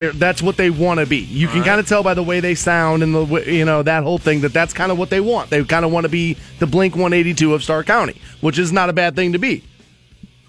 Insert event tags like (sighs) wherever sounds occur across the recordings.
that's what they want to be. You can kind of tell by the way they sound and the you know that whole thing that that's kind of what they want. They kind of want to be the Blink 182 of Stark County, which is not a bad thing to be.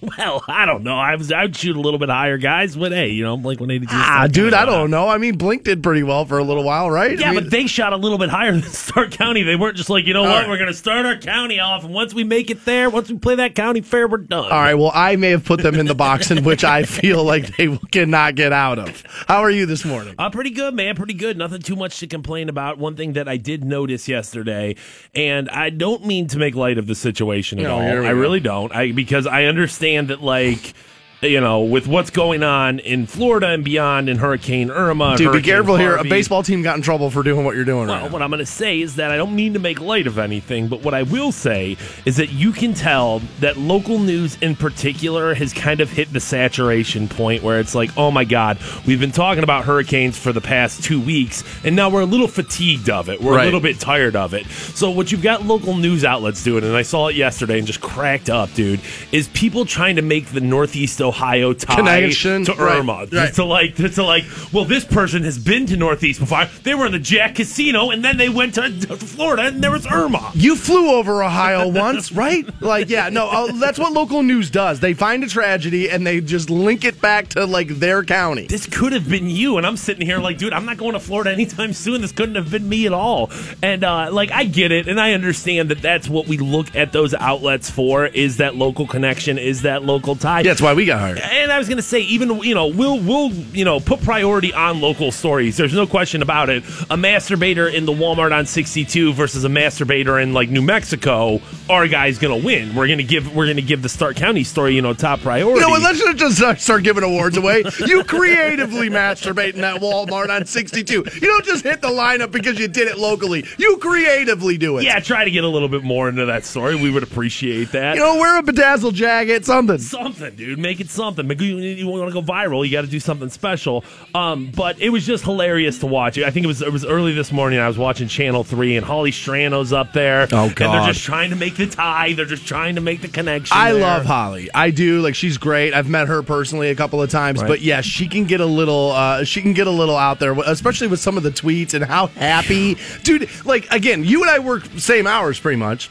(laughs) Well, I don't know. I was I'd shoot a little bit higher, guys. But hey, you know, Blink One Eighty Two. Ah, dude, I don't know. I mean, Blink did pretty well for a little while, right? Yeah, I mean, but they shot a little bit higher than (laughs) Stark County. They weren't just like, you know what, right. we're going to start our county off, and once we make it there, once we play that county fair, we're done. all right. Well, I may have put them in the box in which I feel like they (laughs) cannot get out of. How are you this morning? Uh, pretty good, man. Pretty good. Nothing too much to complain about. One thing that I did notice yesterday, and I don't mean to make light of the situation at No, all. I really don't. I because I understand that, like, you know, with what's going on in Florida and beyond, in Hurricane Irma, Dude, be Hurricane careful here. A baseball team got in trouble for doing what you're doing Well, right now. what I'm going to say is that I don't mean to make light of anything, but what I will say is that you can tell that local news in particular has kind of hit the saturation point where it's like, oh my God, we've been talking about hurricanes for the past two weeks, and now we're a little fatigued of it. We're Right. a little bit tired of it. So, what you've got local news outlets doing, and I saw it yesterday and just cracked up, dude, is people trying to make the Northeast Ohio tie Connection, to right, Irma. right. To like, to like, well, this person has been to Northeast before. They were in the Jack Casino, and then they went to, to Florida, and there was Irma. You flew over Ohio once, (laughs) right? Like, yeah, no, uh, that's what local news does. They find a tragedy and they just link it back to like their county. This could have been you, and I'm sitting here like, dude, I'm not going to Florida anytime soon. This couldn't have been me at all. And uh, like, I get it, and I understand that that's what we look at those outlets for: is that local connection, is that local tie. Yeah, that's why we got And I was going to say, even you know, we'll we'll you know put priority on local stories. There's no question about it. A masturbator in the Walmart on 62 versus a masturbator in like New Mexico, our guy's going to win. We're going to give we're going to give the Stark County story you know top priority. You know what? Let's not just start- start giving awards away. You creatively masturbate in that Walmart on 62. You don't just hit the lineup because you did it locally. You creatively do it. yeah, try to get a little bit more into that story. We would appreciate that. You know, wear a bedazzled jacket, something. something, dude. Make it something. Make, you, you want to go viral, you got to do something special. Um, but it was just hilarious to watch. I think it was it was early this morning. I was watching Channel Three, and Hollie Strano's up there. Oh, And God. they're just trying to make the tie. They're just trying to make the connection. I there. love Holly. I do. Like she's great. I've met her personally a couple of times, Right. but yeah, she can get a little. Uh, she can get a little out there, especially with some of the tweets and how happy, dude. Like again, you and I work same hours pretty much.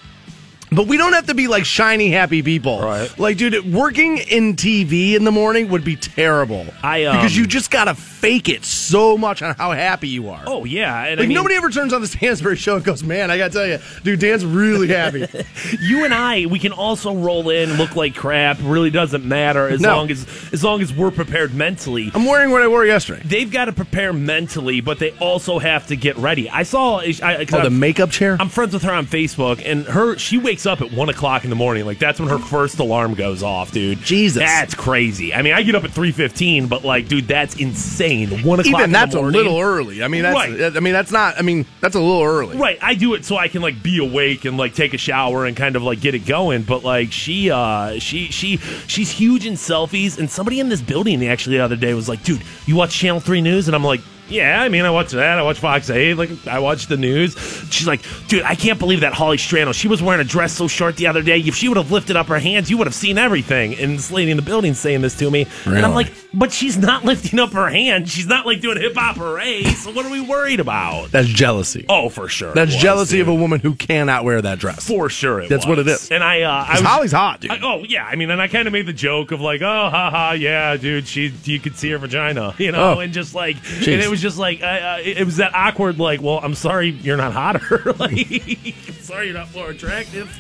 But we don't have to be like shiny, happy people. Right. Like, dude, working in TV in the morning would be terrible. I, um, because you just gotta fake it so much on how happy you are. Oh yeah, and like I mean, nobody ever turns on the Stansbury show and goes, "Man, I gotta tell you, dude, Dan's really happy." (laughs) you and I, we can also roll in, look like crap. Really doesn't matter as No. long as as long as we're prepared mentally. I'm wearing what I wore yesterday. They've got to prepare mentally, but they also have to get ready. I saw. I, Oh, the makeup chair. I'm friends with her on Facebook, and her she wakes up at one o'clock in the morning. Like that's when her first alarm goes off, dude. Jesus. that's crazy. I mean, I get up at three fifteen, but like, dude, that's insane. One o'clock. Even in the that's a little early. I mean, that's. Right. I mean, that's not. I mean, that's a little early. Right, I do it so I can like be awake and like take a shower and kind of like get it going. But like she, uh, she, she, she's huge in selfies. And somebody in this building actually the other day was like, "Dude, you watch Channel Three News?" And I'm like, "Yeah, I mean, I watch that. I watch Fox Eight. Like, I watch the news." She's like, "Dude, I can't believe that Hollie Strano. She was wearing a dress so short the other day. If she would have lifted up her hands, you would have seen everything." And this lady in the building saying this to me, and I'm like, "But she's not (laughs) lifting up her hands. She's not like doing hip hop hooray. So what are we worried about?" That's jealousy. Oh, for sure. that's was, jealousy dude. of a woman who cannot wear that dress. For sure, it That's what it is. And I, uh, I was, Hollie's hot, dude. I- oh yeah, I mean, and I kind of made the joke of like, oh, haha, yeah, dude, she, you could see her vagina, you know, Oh. and just like, and it was just like, uh, it it was that awkward, like, well, I'm sorry, you're not hotter, (laughs) like, sorry, you're not more attractive.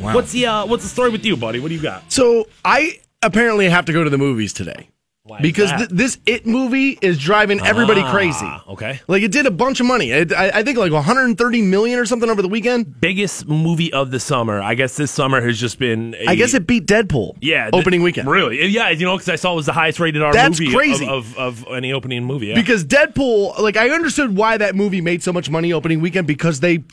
Wow. What's the, uh, what's the story with you, buddy? What do you got? So I apparently have to go to the movies today Why because th- this It movie is driving everybody Ah, crazy. Okay. Like it did a bunch of money. It, I, I think like 130 million or something over the weekend. Biggest movie of the summer. I guess this summer has just been. I I guess it beat Deadpool. Yeah, th- opening weekend. Really? Yeah, you know, because I saw it was the highest rated R That's movie crazy. Of, of, of any opening movie. Yeah. Because Deadpool, like I understood why that movie made so much money opening weekend because they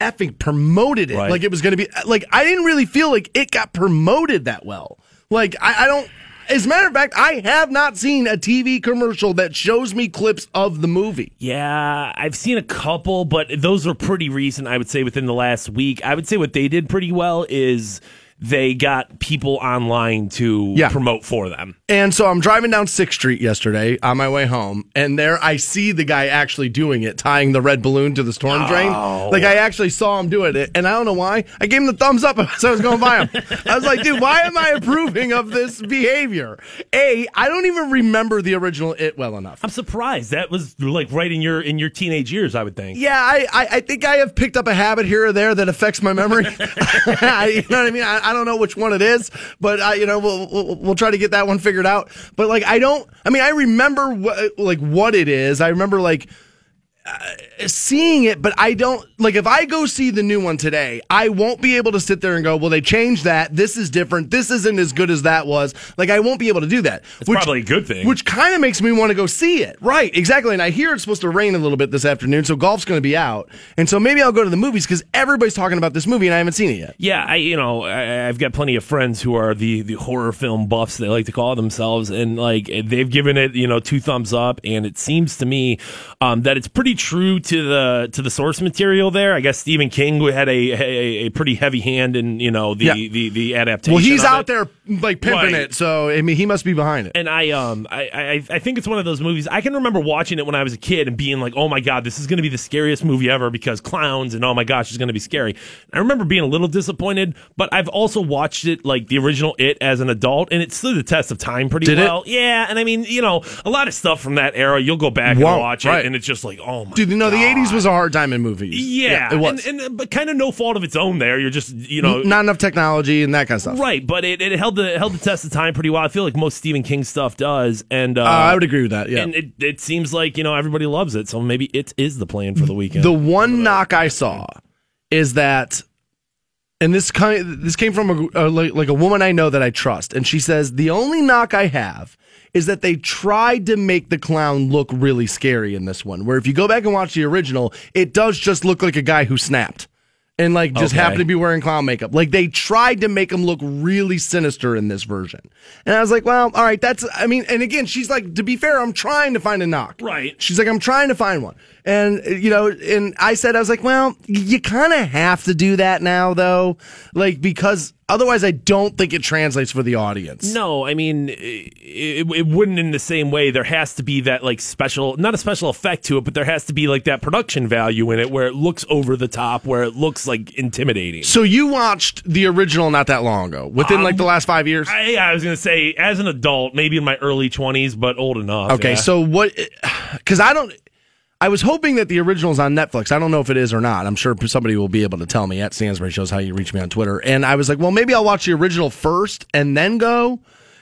effing promoted it Right. like it was going to be. Like I didn't really feel like it got promoted that well. Like I, I don't. As a matter of fact, I have not seen a TV commercial that shows me clips of the movie. Yeah, I've seen a couple, but those are pretty recent, I would say, within the last week. I would say what they did pretty well is they got people online to Yeah. promote for them. And so I'm driving down Sixth Street yesterday on my way home, and there I see the guy actually doing it, tying the red balloon to the storm drain. Like I actually saw him doing it, and I don't know why. I gave him the thumbs up (laughs) as I was going by him. I was like, dude, why am I approving of this behavior? A, I don't even remember the original It well enough. I'm surprised. That was like right in your in your teenage years, I would think. Yeah, I, I, I think I have picked up a habit here or there that affects my memory. (laughs) (laughs) I, you know what I mean? I, I don't know which one it is, but I, you know, we'll, we'll we'll try to get that one figured out. But like, I don't. I mean, I remember what like what it is. I remember like seeing it, but I don't like if I go see the new one today, I won't be able to sit there and go, well, they changed that. This is different. This isn't as good as that was. Like I won't be able to do that. It's probably a good thing. Which kind of makes me want to go see it. Right, exactly. And I hear it's supposed to rain a little bit this afternoon, so golf's going to be out. And so maybe I'll go to the movies because everybody's talking about this movie and I haven't seen it yet. Yeah, I you know I, I've got plenty of friends who are the the horror film buffs they like to call themselves, and like they've given it you know two thumbs up, and it seems to me um, that it's pretty true to the to the source material there. I guess Stephen King had a a, a pretty heavy hand in you know the Yeah. the, the adaptation. Well, he's out it. there like pimping Right. it, so I mean he must be behind it. And I um I, I I think it's one of those movies I can remember watching it when I was a kid and being like, oh my god, this is going to be the scariest movie ever because clowns and oh my gosh, it's going to be scary. I remember being a little disappointed, but I've also watched it like the original It as an adult, and it stood the test of time pretty Did it? well. Yeah, and I mean you know a lot of stuff from that era, you'll go back Won't, and watch right. it, and it's just like oh my Dude, you know the '80s was a hard time in movies. Yeah, it was. and, and but kind of no fault of its own. There, you're just you know Not enough technology and that kind of stuff. right, but it, it held the it held the test of time pretty well. I feel like most Stephen King stuff does, and uh, Uh, I would agree with that. Yeah. and it, it seems like you know everybody loves it, so maybe it is the plan for the weekend. The one knock I saw is that, and this kind this came from a, a like, like a woman I know that I trust, and she says the only knock I have is that they tried to make the clown look really scary in this one. Where if you go back and watch the original, it does just look like a guy who snapped. And like just Okay. happened to be wearing clown makeup. Like they tried to make him look really sinister in this version. And I was like, well, all right, that's I mean, and again, she's like, to be fair, I'm trying to find a knock. Right. She's like, I'm trying to find one. And, you know, and I said, I was like, well, you kind of have to do that now, though. Like, because otherwise, I don't think it translates for the audience. no, I mean it, it, wouldn't in the same way. There has to be that like special, not a special effect to it, but there has to be like that production value in it where it looks over the top, where it looks like intimidating. So you watched the original not that long ago, within like the um, last five years? I, I was gonna say, as an adult, maybe in my early twenties, but old enough. Okay, yeah. so what? (sighs) Because I don't. I was hoping that the original's on Netflix. I don't know if it is or not. I'm sure somebody will be able to tell me at Stansbury shows how you reach me on Twitter. And I was like, well, maybe I'll watch the original first and then go.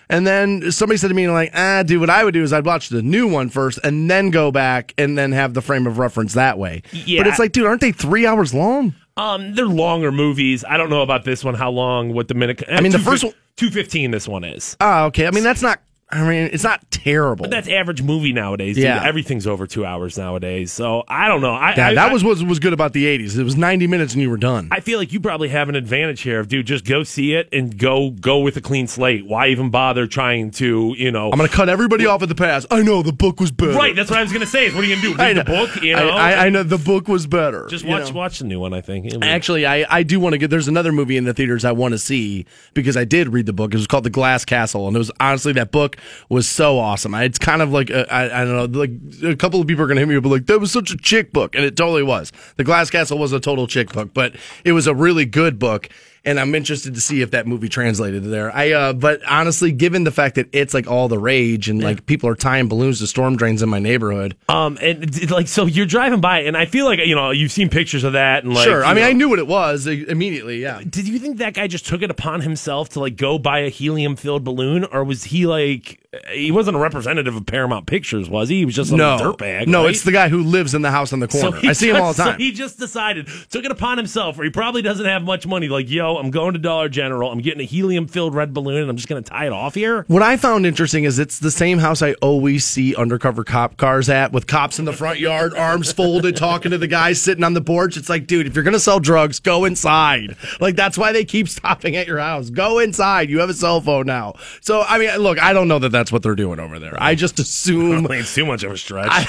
And then somebody said to me, like, ah, dude, what I would do is I'd watch the new one first and then go back and then have the frame of reference that way. Yeah. But it's like, dude, aren't they three hours long? Um, they're longer movies. I don't know about this one. How long? What the minute? I mean, the first one- two fifteen. This one is. Oh, okay. I mean, that's not, I mean, it's not terrible. But That's average movie nowadays. dude. Yeah. everything's over two hours nowadays. So I don't know. I, yeah, I, that I- was what was good about the 80s. It was 90 minutes and you were done. I feel like you probably have an advantage here of dude. Just go see it and go go with a clean slate. Why even bother trying to you know? I'm going to cut everybody off at the pass. I know the book was better. right. That's what I was gonna say. Is what are you gonna do? I Read the book? You know. I, know the book was better. Just you watch know. watch the new one. I think. Actually, I, I do want to get. There's another movie in the theaters I want to see because I did read the book. It was called The Glass Castle, and it was honestly that book was so awesome. It's kind of like uh, a, I, don't know, like a couple of people are to hit me up like that was such a chick book, and it totally was. The Glass Castle was a total chick book, but it was a really good book. And I'm interested to see if that movie translated there. I, uh, but honestly, given the fact that it's like all the rage and like people are tying balloons to storm drains in my neighborhood, Um, and like so you're driving by, and I feel like you know you've seen pictures of that, and like sure. I mean, know- I knew what it was immediately. Yeah. Did you think that guy just took it upon himself to like go buy a helium filled balloon, or was he like he wasn't a representative of Paramount Pictures, was he? He was just a No, dirtbag. no, right? it's the guy who lives in the house on the corner. he I see him all the (laughs) time. So he just decided, took it upon himself, or he probably doesn't have much money. Like, yo, I'm going to Dollar General. I'm getting a helium filled red balloon, and I'm just going to tie it off here. what I found interesting is it's the same house I always see undercover cop cars at, with cops in the front yard, arms folded, talking to the guy sitting on the porch. It's like, dude, if you're gonna sell drugs, go inside. Like that's why they keep (laughs) stopping at your house. Go inside. You have a cell phone now. So I mean, look, I don't know that that's what they're doing over there. I just I assume. think it's too much of a stretch.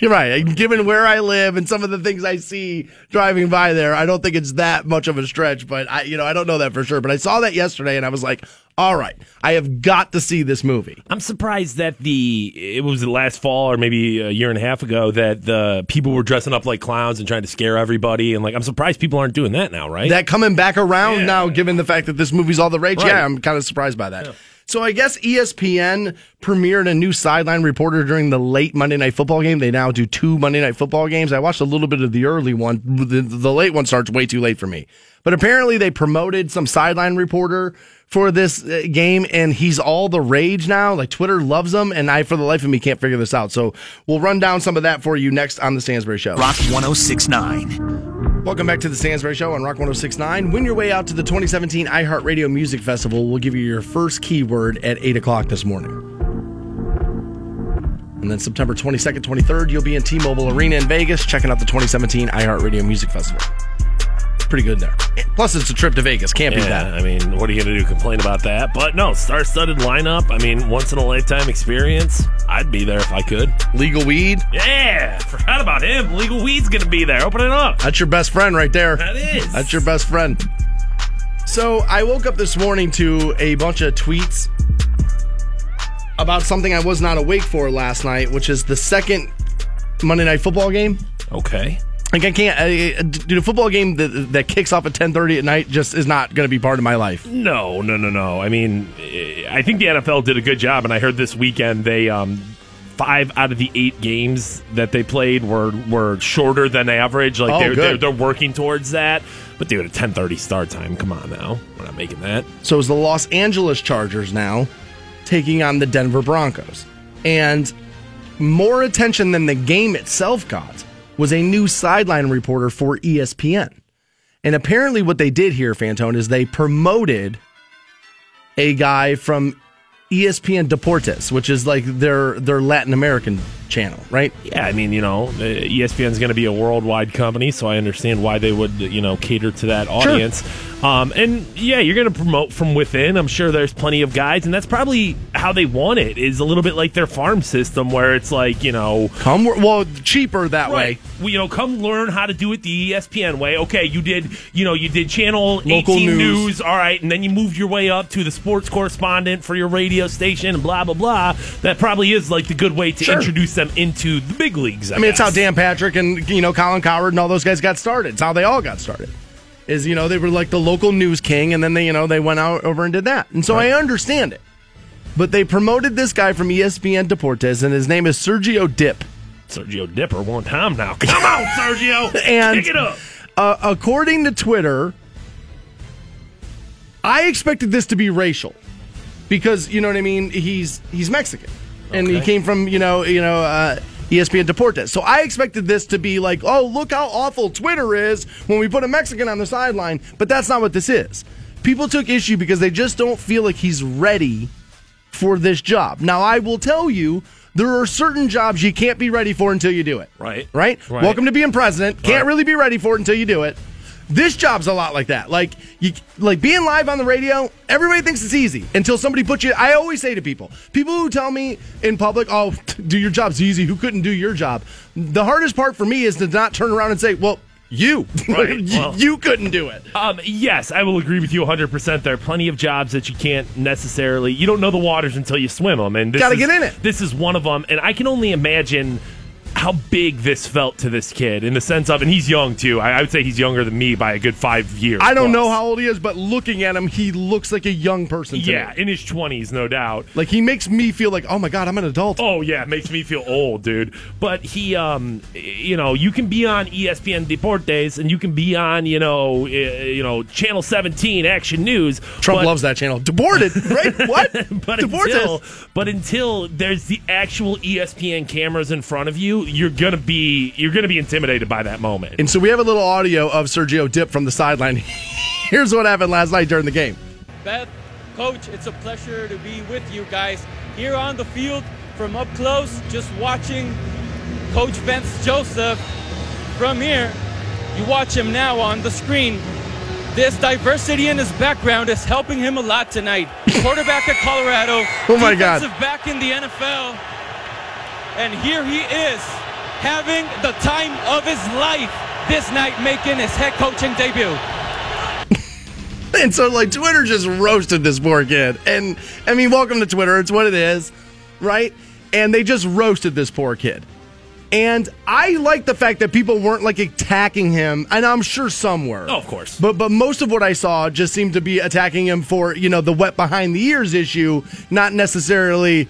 You're right. Given where I live and some of the things I see driving by there, I don't think it's that much of a stretch. But I, You know, I don't know that for sure, but I saw that yesterday and I was like, all right, I have got to see this movie. I'm surprised that the it was the last fall or maybe a year and a half ago that the people were dressing up like clowns and trying to scare everybody and like I'm surprised people aren't doing that now, right? That coming back around Yeah. now, given the fact that this movie's all the rage. Right. Yeah, I'm kind of surprised by that. So I guess ESPN premiered a new sideline reporter during the late Monday Night Football game. They now do two Monday Night Football games. I watched a little bit of the early one. The, the late one starts way too late for me. But apparently they promoted some sideline reporter for this uh, game, and he's all the rage now. Like Twitter loves him, and I, for the life of me, can't figure this out. So we'll run down some of that for you next on the Stansbury Show. Rock 1069. Welcome back to the Stansbury Show on Rock 1069. Win your way out to the 2017 iHeartRadio Music Festival. We'll give you your first keyword at 8 o'clock this morning. And then September 22nd, 23rd, you'll be in T Mobile Arena in Vegas checking out the 2017 iHeartRadio Music Festival. Pretty good there. Plus, it's a trip to Vegas. Can't yeah, that. I mean, what are you going to do? Complain about that? But no, star-studded lineup. I mean, once in a lifetime experience. I'd be there if I could. Legal weed. Yeah, forgot about him. Legal Weed's going to be there. Open it up. That's your best friend right there. That is. That's your best friend. So I woke up this morning to a bunch of tweets about something I was not awake for last night, which is the second Monday Night Football game. Okay. Like I can't, I, dude. A football game that that kicks off at ten thirty at night just is not going to be part of my life. No, no, no, no. I mean, I think the NFL did a good job, and I heard this weekend they um, five out of the eight games that they played were were shorter than average. Like Oh, they're, they're they're working towards that. But dude, a ten thirty start time. Come on now, we're not making that. So it's the Los Angeles Chargers now taking on the Denver Broncos, and more attention than the game itself got was a new sideline reporter for ESPN. And apparently, what they did here, Fantone, is they promoted a guy from ESPN Deportes, which is like their their Latin American channel, right? Yeah, I mean, you know, E ESPN is going to be a worldwide company, so I understand why they would, you know, cater to that audience. Um, and yeah, you're going to promote from within. I'm sure there's plenty of guys, and that's probably how they want it. Is a little bit like their farm system, where it's like, you know, Come well cheaper that way. Well, you know, come learn how to do it the ESPN way. Okay, you did, you know, you did channel Local 18 news. news. all right, and then you moved your way up to the sports correspondent for your radio station and blah blah blah. That probably is like the good way to Sure. introduce them into the big leagues. I, I mean, it's how. Dan Patrick and you know Colin Cowherd and all those guys got started. It's how they all got started. Is you know they were like the local news king, and then they you know they went out over and did that, and so I understand it. But they promoted this guy from ESPN Deportes, and his name is Sergio Dipp. Sergio Dipper one time now. Come on, Sergio, (laughs) And- pick it up. Uh, according to Twitter, I expected this to be racial because you know what I mean. He's he's Mexican, and he came from you know you know uh, ESPN Deportes. So I expected this to be like, oh look how awful Twitter is when we put a Mexican on the sideline. But that's not what this is. People took issue because they just don't feel like he's ready for this job. Now I will tell you. There are certain jobs you can't be ready for until you do it. Right. Right? Right. Welcome to being president. Can't Right. really be ready for it until you do it. This job's a lot like that. Like you, like being live on the radio. Everybody thinks it's easy until somebody puts you. I always say to people, people who tell me in public, "Oh, (tsk) do your job's easy." Who couldn't do your job? The hardest part for me is to not turn around and say, "Well, you, (laughs) Right. you, Well- you couldn't do it." Um, yes, I will agree with you 100%. There are plenty of jobs that you can't necessarily, you don't know the waters until you swim them. And this Gotta is- get in it. This is one of them. And I can only imagine how big this felt to this kid in the sense of, and he's young too. I, I would say he's younger than me by a good five years. I don't plus. know how old he is, but looking at him, he looks like a young person. To Yeah, me. in his 20s, no doubt. like he makes me feel like, oh my god, I'm an adult. Oh yeah, makes me feel old, dude. But he, um, you know, you can be on ESPN Deportes and you can be on, you know, uh, you know, Channel 17 Action News. Trump but- loves that channel. Deported, right? (laughs) What? but Deportes. until but until there's the actual ESPN cameras in front of you, you're gonna be you're gonna be intimidated by that moment. And so we have a little audio of Sergio Dipp from the sideline. (laughs) Here's what happened last night during the game. Beth, Coach, it's a pleasure to be with you guys here on the field from up close, just watching Coach Vance Joseph from here. You watch him now on the screen. This diversity in his background is helping him a lot tonight. (laughs) Quarterback at Colorado. Oh my God. defensive back in the NFL. And here he is, having the time of his life this night, making his head coaching debut. (laughs) And so, like, Twitter just roasted this poor kid. And I mean, welcome to Twitter. It's what it is, right? And they just roasted this poor kid. And I like the fact that people weren't like attacking him, and I'm sure some were. Oh, of course. But but most of what I saw just seemed to be attacking him for you know the wet behind the ears issue, not necessarily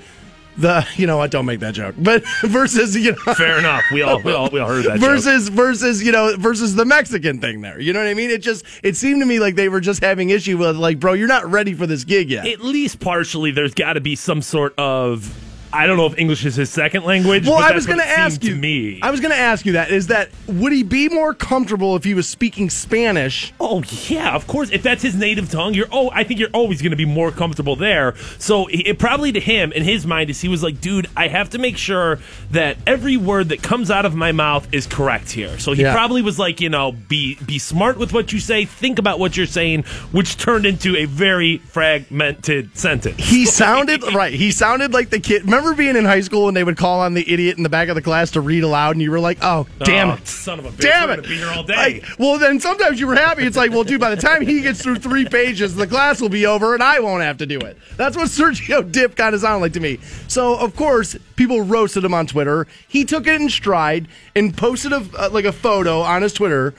the you know what? Don't make that joke. But (laughs) versus you know Fair enough. We all we all, we all heard that. joke. versus versus you know versus the Mexican thing there. You know what I mean? It just it seemed to me like they were just having issue with like, bro, you're not ready for this gig yet. at least partially there's got to be some sort of I don't know if English is his second language. well, but I was going to ask you. Me, I was going to ask you that. Is that would he be more comfortable if he was speaking Spanish? Oh yeah, of course. If that's his native tongue, you're oh, I think you're always going to be more comfortable there. So it, it probably to him in his mind is he was like, dude, I have to make sure that every word that comes out of my mouth is correct here. So he Yeah. probably was like, you know, be be smart with what you say, think about what you're saying, which turned into a very fragmented sentence. He sounded right. He sounded like the kid. Remember being in high school when they would call on the idiot in the back of the class to read aloud, and you were like, "Oh, damn Oh, it, son of a bitch! damn it!" be here all day. Like, well, then sometimes you were happy. It's like, well, dude, by the time he gets through three pages, the class will be over, and I won't have to do it. That's what Sergio (laughs) Dipp kind of sounded like to me. So, of course, people roasted him on Twitter. He took it in stride and posted a uh, like a photo on his Twitter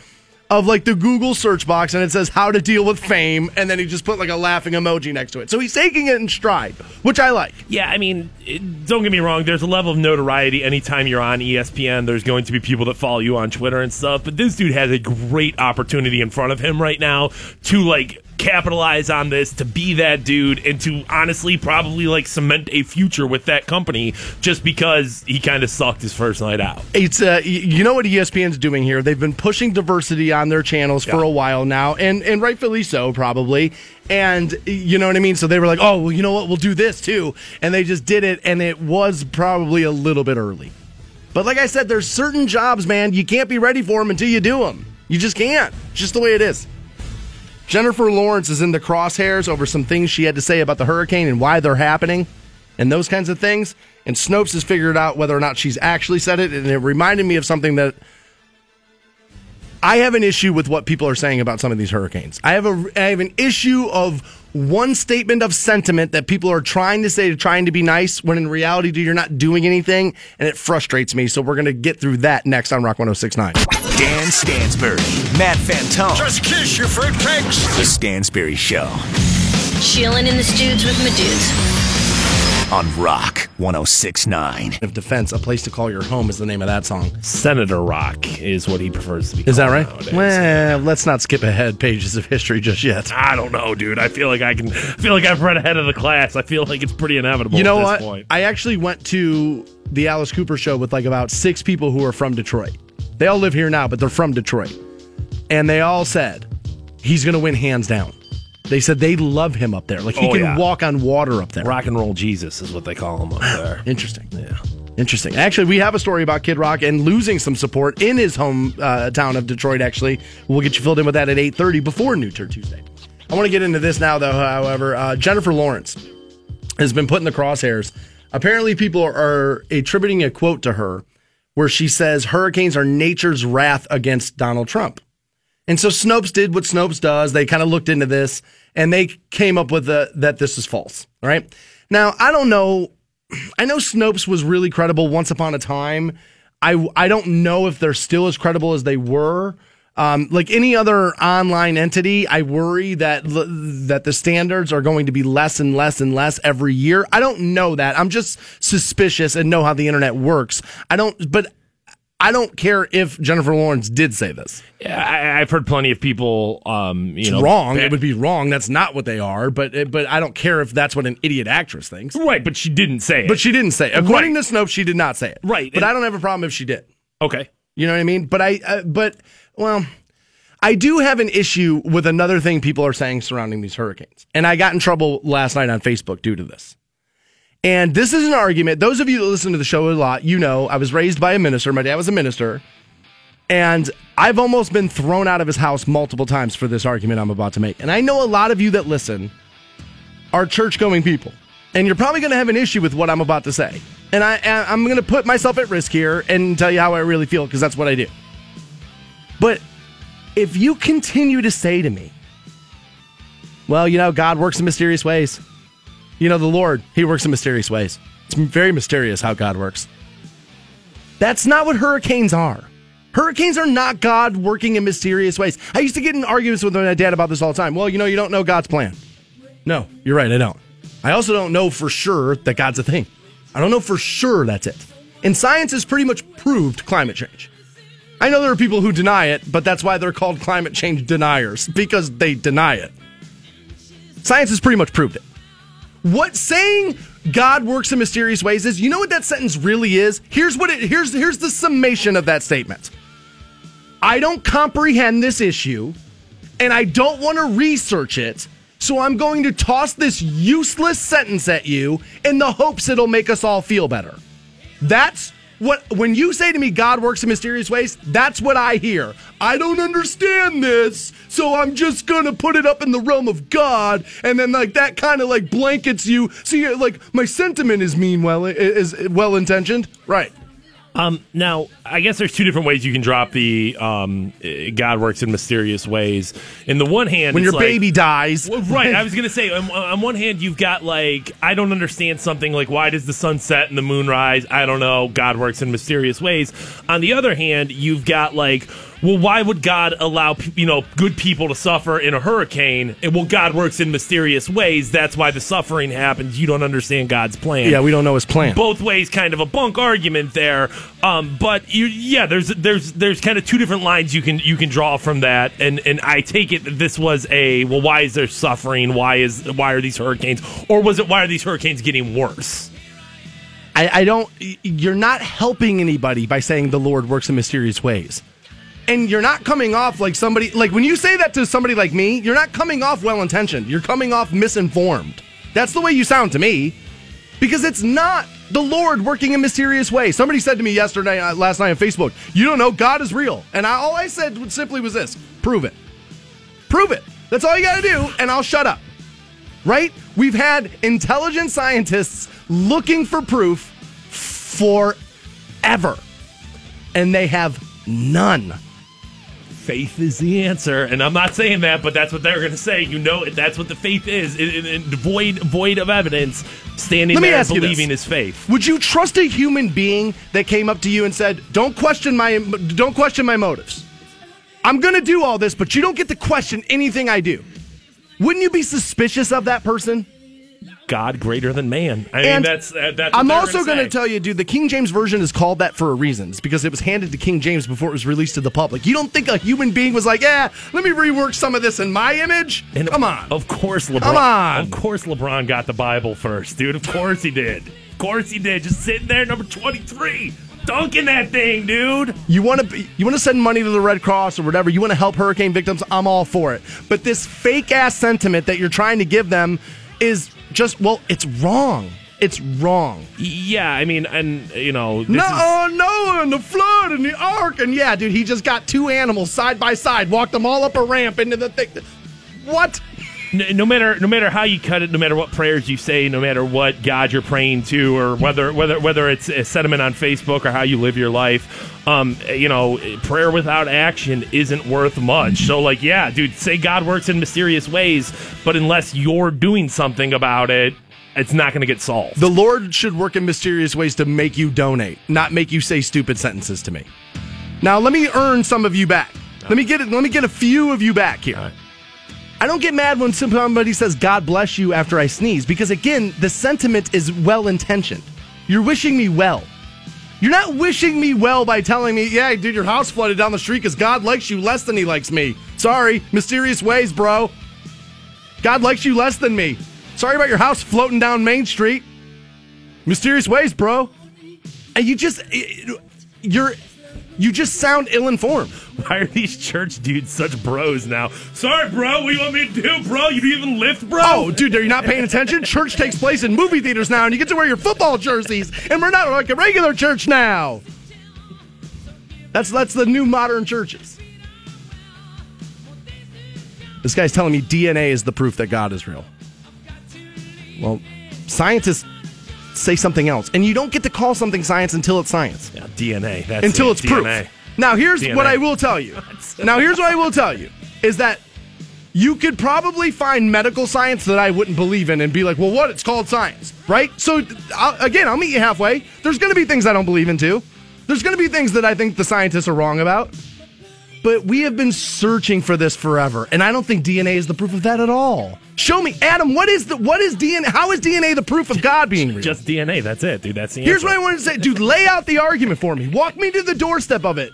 of like the Google search box and it says how to deal with fame and then he just put like a laughing emoji next to it. So he's taking it in stride, which I like. Yeah, I mean, it, don't get me wrong. There's a level of notoriety anytime you're on ESPN. There's going to be people that follow you on Twitter and stuff. But this dude has a great opportunity in front of him right now to like capitalize on this, to be that dude, and to honestly probably like cement a future with that company just because he kind of sucked his first night out. It's uh, you know what ESPN's doing here. They've been pushing diversity on their channels for a while now, and and rightfully so, probably. And you know what I mean. So they were like, oh, well, you know what? We'll do this too, and they just did it, and it was probably a little bit early. But like I said, there's certain jobs, man, you can't be ready for them until you do them. You just can't. Just the way it is. Jennifer Lawrence is in the crosshairs over some things she had to say about the hurricane and why they're happening and those kinds of things. And Snopes has figured out whether or not she's actually said it. And it reminded me of something that I have an issue with what people are saying about some of these hurricanes. I have a I have an issue of one statement of sentiment that people are trying to say trying to be nice when in reality you're not doing anything and it frustrates me. So we're going to get through that next on Rock 1069. Dan Stansbury, Matt Fantone. Just kiss your fruitcakes. The Stansbury Show Chilling in the studs with my dudes. on Rock 1069. Of Defense, A Place to Call Your Home is the name of that song. Senator Rock is what he prefers to be. Is that right? nowadays. Well, let's not skip ahead pages of history just yet. I don't know, dude. I feel like I can. I feel like I've read ahead of the class. I feel like it's pretty inevitable. You know at what? Point. I actually went to the Alice Cooper show with like about six people who are from Detroit. They all live here now, but they're from Detroit. And they all said he's going to win hands down. They said they love him up there. Like he Oh, can yeah. walk on water up there. Rock and roll Jesus is what they call him up (sighs) there. Interesting. Yeah. Interesting. Actually, we have a story about Kid Rock and losing some support in his home uh, town of Detroit. Actually, we'll get you filled in with that at eight thirty before New Tour Tuesday. I want to get into this now, though. However, uh, Jennifer Lawrence has been put in the crosshairs. Apparently, people are, are attributing a quote to her where she says hurricanes are nature's wrath against Donald Trump. And so Snopes did what Snopes does. They kind of looked into this and they came up with the, that this is false. Right. Now, I don't know. I know Snopes was really credible once upon a time. I, I don't know if they're still as credible as they were. Um, like any other online entity, I worry that that the standards are going to be less and less and less every year. I don't know that. I'm just suspicious and know how the internet works. I don't, but I don't care if Jennifer Lawrence did say this. Yeah, I, I've heard plenty of people. Um, you It's know, wrong. It would be wrong. That's not what they are. But but I don't care if that's what an idiot actress thinks. right, but she didn't say it. But she didn't say. It. According Right. to Snopes, she did not say it. Right. But And- I don't have a problem if she did. okay. You know what I mean? But I. Uh, but well. I do have an issue with another thing people are saying surrounding these hurricanes. And I got in trouble last night on Facebook due to this. And this is an argument. Those of you that listen to the show a lot, you know, I was raised by a minister. My dad was a minister. And I've almost been thrown out of his house multiple times for this argument I'm about to make. And I know a lot of you that listen are church going people. And you're probably going to have an issue with what I'm about to say. And I, I'm going to put myself at risk here and tell you how I really feel because that's what I do. But if you continue to say to me Well, you know, God works in mysterious ways. You know, the Lord, He works in mysterious ways. It's very mysterious how God works. That's not what hurricanes are. Hurricanes are not God working in mysterious ways. I used to get in arguments with my dad about this all the time. Well, you know, you don't know God's plan. No, you're right, I don't. I also don't know for sure that God's a thing. I don't know for sure that's it. And science has pretty much proved climate change. I know there are people who deny it, but that's why they're called climate change deniers, because they deny it. Science has pretty much proved it. What saying God works in mysterious ways is, you know what that sentence really is? Here's what it here's here's the summation of that statement. I don't comprehend this issue and I don't want to research it. So I'm going to toss this useless sentence at you in the hopes it'll make us all feel better. That's what when you say to me God works in mysterious ways, that's what I hear. I don't understand this, so I'm just to put it up in the realm of God and then like that kind of like blankets you. See like my sentiment is mean well is well intentioned. Right. Um, now, I guess there's two different ways you can drop the um, God works in mysterious ways. In the one hand, When your like- baby dies. Well, right. I was (laughs) going to say, on, on one hand, you've got like, I don't understand something like, why does the sun set and the moon rise? I don't know. God works in mysterious ways. On the other hand, you've got like, well, why would God allow, you know, good people to suffer in a hurricane? And well, God works in mysterious ways. That's why the suffering happens. You don't understand God's plan Yeah, we don't know his plan. both ways kind of a bunk argument there um, but you, yeah there's there's there's kind of two different lines you can you can draw from that and and I take it that this was a well why is there suffering why is why are these hurricanes or was it why are these hurricanes getting worse I, I don't. You're not helping anybody by saying the Lord works in mysterious ways, and you're not coming off like somebody like when you say that to somebody like me. You're not coming off well intentioned. You're coming off misinformed. That's the way you sound to me, because it's not the Lord working in mysterious way. Somebody said to me yesterday, uh, last night on Facebook, "You don't know God is real," and I, all I said simply was this: "Prove it, prove it." That's all you got to do, and I'll shut up right? We've had intelligent scientists looking for proof forever, and they have none. Faith is the answer and I'm not saying that but that's what they're going to say you know that's what the faith is it, it, it- void void of evidence standing Let me there ask you this. believing is faith Would you trust a human being that came up to you and said, "Don't question my don't question my motives. I'm going to do all this, but you don't get to question anything I do." Wouldn't you be suspicious of that person? God greater than man I mean And that's uh, that's what I'm also gonna to tell you, dude, the King James Version is called that for a reason. It's because it was handed to King James before it was released to the public. You don't think a human being was like, yeah, let me rework some of this in my image? And Come on. Of course, LeBron. Come on. Of course, LeBron got the Bible first, dude. Of course he did. Of course he did. Just sitting there, number twenty-three, dunking that thing, dude. You want to you want to send money to the Red Cross or whatever. You want to help hurricane victims. I'm all for it. But this fake ass sentiment that you're trying to give them is just well, it's wrong. It's wrong. Yeah, I mean, and you know, no, oh, and the flood and the ark and yeah, dude, he just got two animals side by side, walked them all up a ramp into the thing. What? N- no matter no matter how you cut it, no matter what prayers you say, no matter what God you're praying to, or whether whether whether it's a sentiment on Facebook or how you live your life, um, you know, prayer without action isn't worth much. So, like, yeah, dude, say God works in mysterious ways, but unless you're doing something about it, it's not going to get solved. The Lord should work in mysterious ways to make you donate, not make you say stupid sentences to me. Now, let me earn some of you back. Let me get it. Let me get a few of you back here. I don't get mad when somebody says "God bless you" after I sneeze because again, the sentiment is well intentioned. You're wishing me well. You're not wishing me well by telling me, "Yeah, dude, your house flooded down the street because God likes you less than He likes me." Sorry, mysterious ways, bro. God likes you less than me. Sorry about your house floating down Main Street. Mysterious ways, bro. And you just you're you just sound ill-informed. (laughs) Why are these church dudes such bros now? Sorry, bro. What do you want me to do, bro? You even lift, bro. Oh, dude, are you not paying attention? church takes place in movie theaters now, and you get to wear your football jerseys, and we're not like a regular church now. That's that's the new modern churches. This guy's telling me DNA is the proof that God is real. Well, scientists say something else, and you don't get to call something science until it's science Yeah, DNA. That's until it, it's DNA. proof. Now, here's DNA. what I will tell you. (laughs) now, here's what I will tell you is that you could probably find medical science that I wouldn't believe in and be like, well, what? It's called science, right? So, I'll, again, I'll meet you halfway. There's going to be things I don't believe in too. There's going to be things that I think the scientists are wrong about. But we have been searching for this forever, and I don't think DNA is the proof of that at all. Show me, Adam. What is the what is DNA? How is DNA the proof of God being real? Just DNA. That's it, dude. That's the Here's answer. what I wanted to say, dude. Lay out the argument for me. Walk me to the doorstep of it.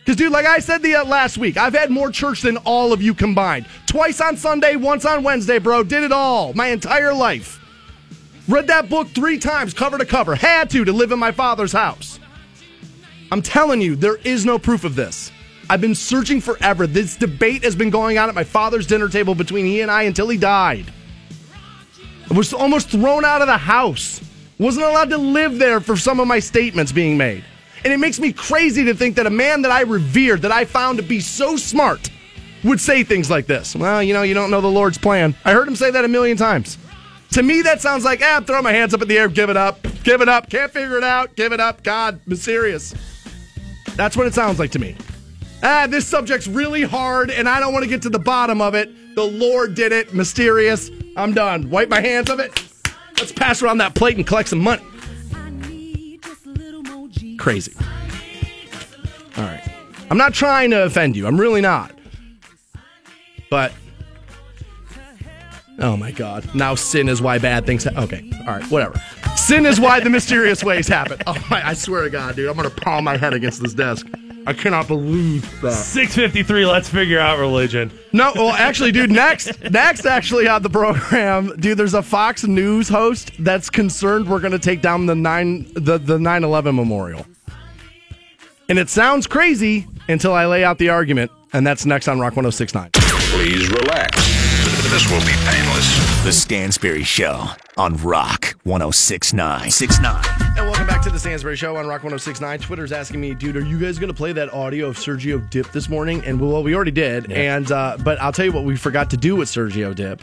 Because, dude, like I said the uh, last week, I've had more church than all of you combined. Twice on Sunday, once on Wednesday, bro. Did it all my entire life. Read that book three times, cover to cover. Had to to live in my father's house. I'm telling you, there is no proof of this. I've been searching forever. This debate has been going on at my father's dinner table between he and I until he died. I was almost thrown out of the house. Wasn't allowed to live there for some of my statements being made. And it makes me crazy to think that a man that I revered, that I found to be so smart, would say things like this. Well, you know, you don't know the Lord's plan. I heard him say that a million times. To me, that sounds like, ah, throw my hands up in the air, give it up, give it up, can't figure it out, give it up, God, I'm serious. That's what it sounds like to me. Ah, this subject's really hard and I don't want to get to the bottom of it. The Lord did it, mysterious. I'm done. Wipe my hands of it. Let's pass around that plate and collect some money. Crazy. All right. I'm not trying to offend you. I'm really not. But Oh my God! Now sin is why bad things. Ha- okay, all right, whatever. Sin is why the mysterious ways happen. Oh my! I swear to God, dude, I'm gonna palm my head against this desk. I cannot believe that. 653. Let's figure out religion. No, well, actually, dude, next, next, actually on the program, dude, there's a Fox News host that's concerned we're gonna take down the nine, the the 9/11 memorial, and it sounds crazy until I lay out the argument, and that's next on Rock 106.9. Please relax. This will be painless. The Stansbury Show on Rock 1069. 69. And welcome back to the Stansbury Show on Rock 1069. Twitter's asking me, dude, are you guys going to play that audio of Sergio Dipp this morning? And well, we already did. And uh, but I'll tell you what we forgot to do with Sergio Dipp.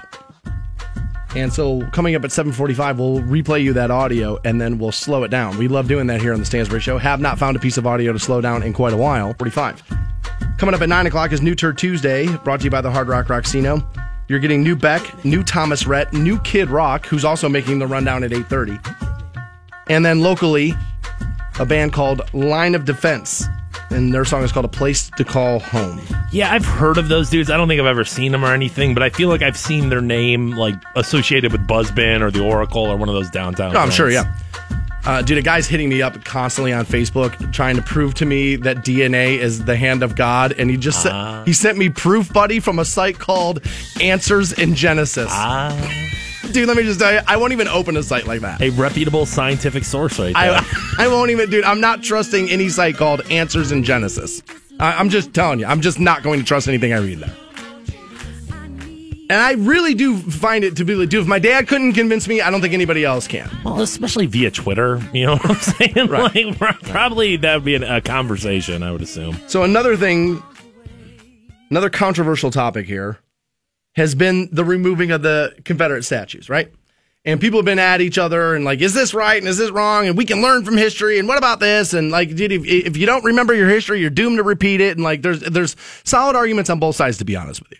And so coming up at 7:45, we'll replay you that audio and then we'll slow it down. We love doing that here on the Stansbury Show. Have not found a piece of audio to slow down in quite a while. 45. Coming up at 9 o'clock is New Tour Tuesday, brought to you by the Hard Rock Rocksino. You're getting new Beck, new Thomas Rhett, new Kid Rock, who's also making the rundown at 8:30. And then locally, a band called Line of Defense. And their song is called A Place to Call Home. Yeah, I've heard of those dudes. I don't think I've ever seen them or anything, but I feel like I've seen their name like associated with Buzzbin or the Auricle or one of those downtown. No, I'm sure, yeah. Uh, dude, a guy's hitting me up constantly on Facebook trying to prove to me that DNA is the hand of God, and he just Ah. sent, he sent me proof, buddy, from a site called Answers in Genesis. Ah, Dude, let me just tell you, I won't even open a site like that. a reputable scientific source right there. I, (laughs) I won't even, dude. I'm not trusting any site called Answers in Genesis. I, I'm just telling you, I'm just not going to trust anything I read there. And I really do find it to be like, dude, if my dad couldn't convince me, I don't think anybody else can. well, especially via Twitter. You know (laughs) what I'm saying? Right. Like, probably that would be a, a conversation. I would assume. So another thing, another controversial topic here has been the removing of the Confederate statues, right? And people have been at each other and like, is this right and is this wrong? And we can learn from history. And what about this? And like, dude, if, if you don't remember your history, you're doomed to repeat it. And like, there's there's solid arguments on both sides, to be honest with you.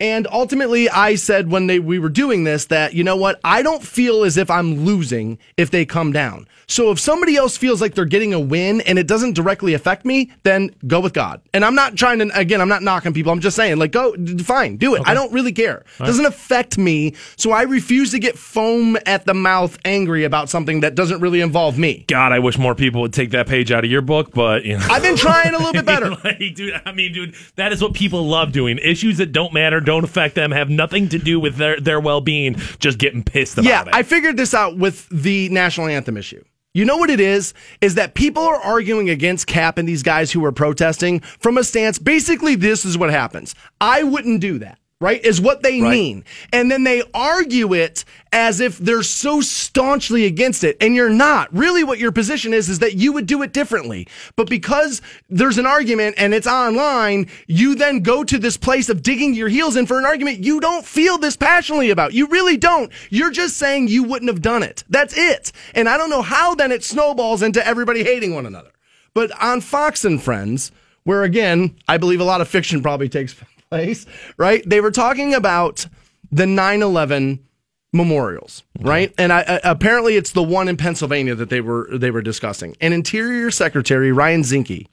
And ultimately, I said when they, we were doing this that, you know what? I don't feel as if I'm losing if they come down. So if somebody else feels like they're getting a win and it doesn't directly affect me, then go with God. And I'm not trying to, again, I'm not knocking people. I'm just saying, like, go, fine, do it. I don't really care. It doesn't affect me. So I refuse to get foam at the mouth angry about something that doesn't really involve me. God, I wish more people would take that page out of your book, but you know. I've been trying a little bit (laughs) better. like, dude, I mean, dude, that is what people love doing. Issues that don't matter, don't affect them, have nothing to do with their, their well being, just getting pissed about Yeah, it. I figured this out with the national anthem issue. You know what it is? Is that people are arguing against Cap and these guys who are protesting from a stance. Basically, this is what happens. I wouldn't do that. Right? Is what they mean. And then they argue it as if they're so staunchly against it. And you're not. Really, what your position is, is that you would do it differently. But because there's an argument and it's online, you then go to this place of digging your heels in for an argument you don't feel this passionately about. You really don't. You're just saying you wouldn't have done it. That's it. And I don't know how then it snowballs into everybody hating one another. But on Fox and Friends, where again, I believe a lot of fiction probably takes place, right? They were talking about the 9 11 memorials, right? And I, I, apparently it's the one in Pennsylvania that they were they were discussing. And Interior Secretary Ryan Zinke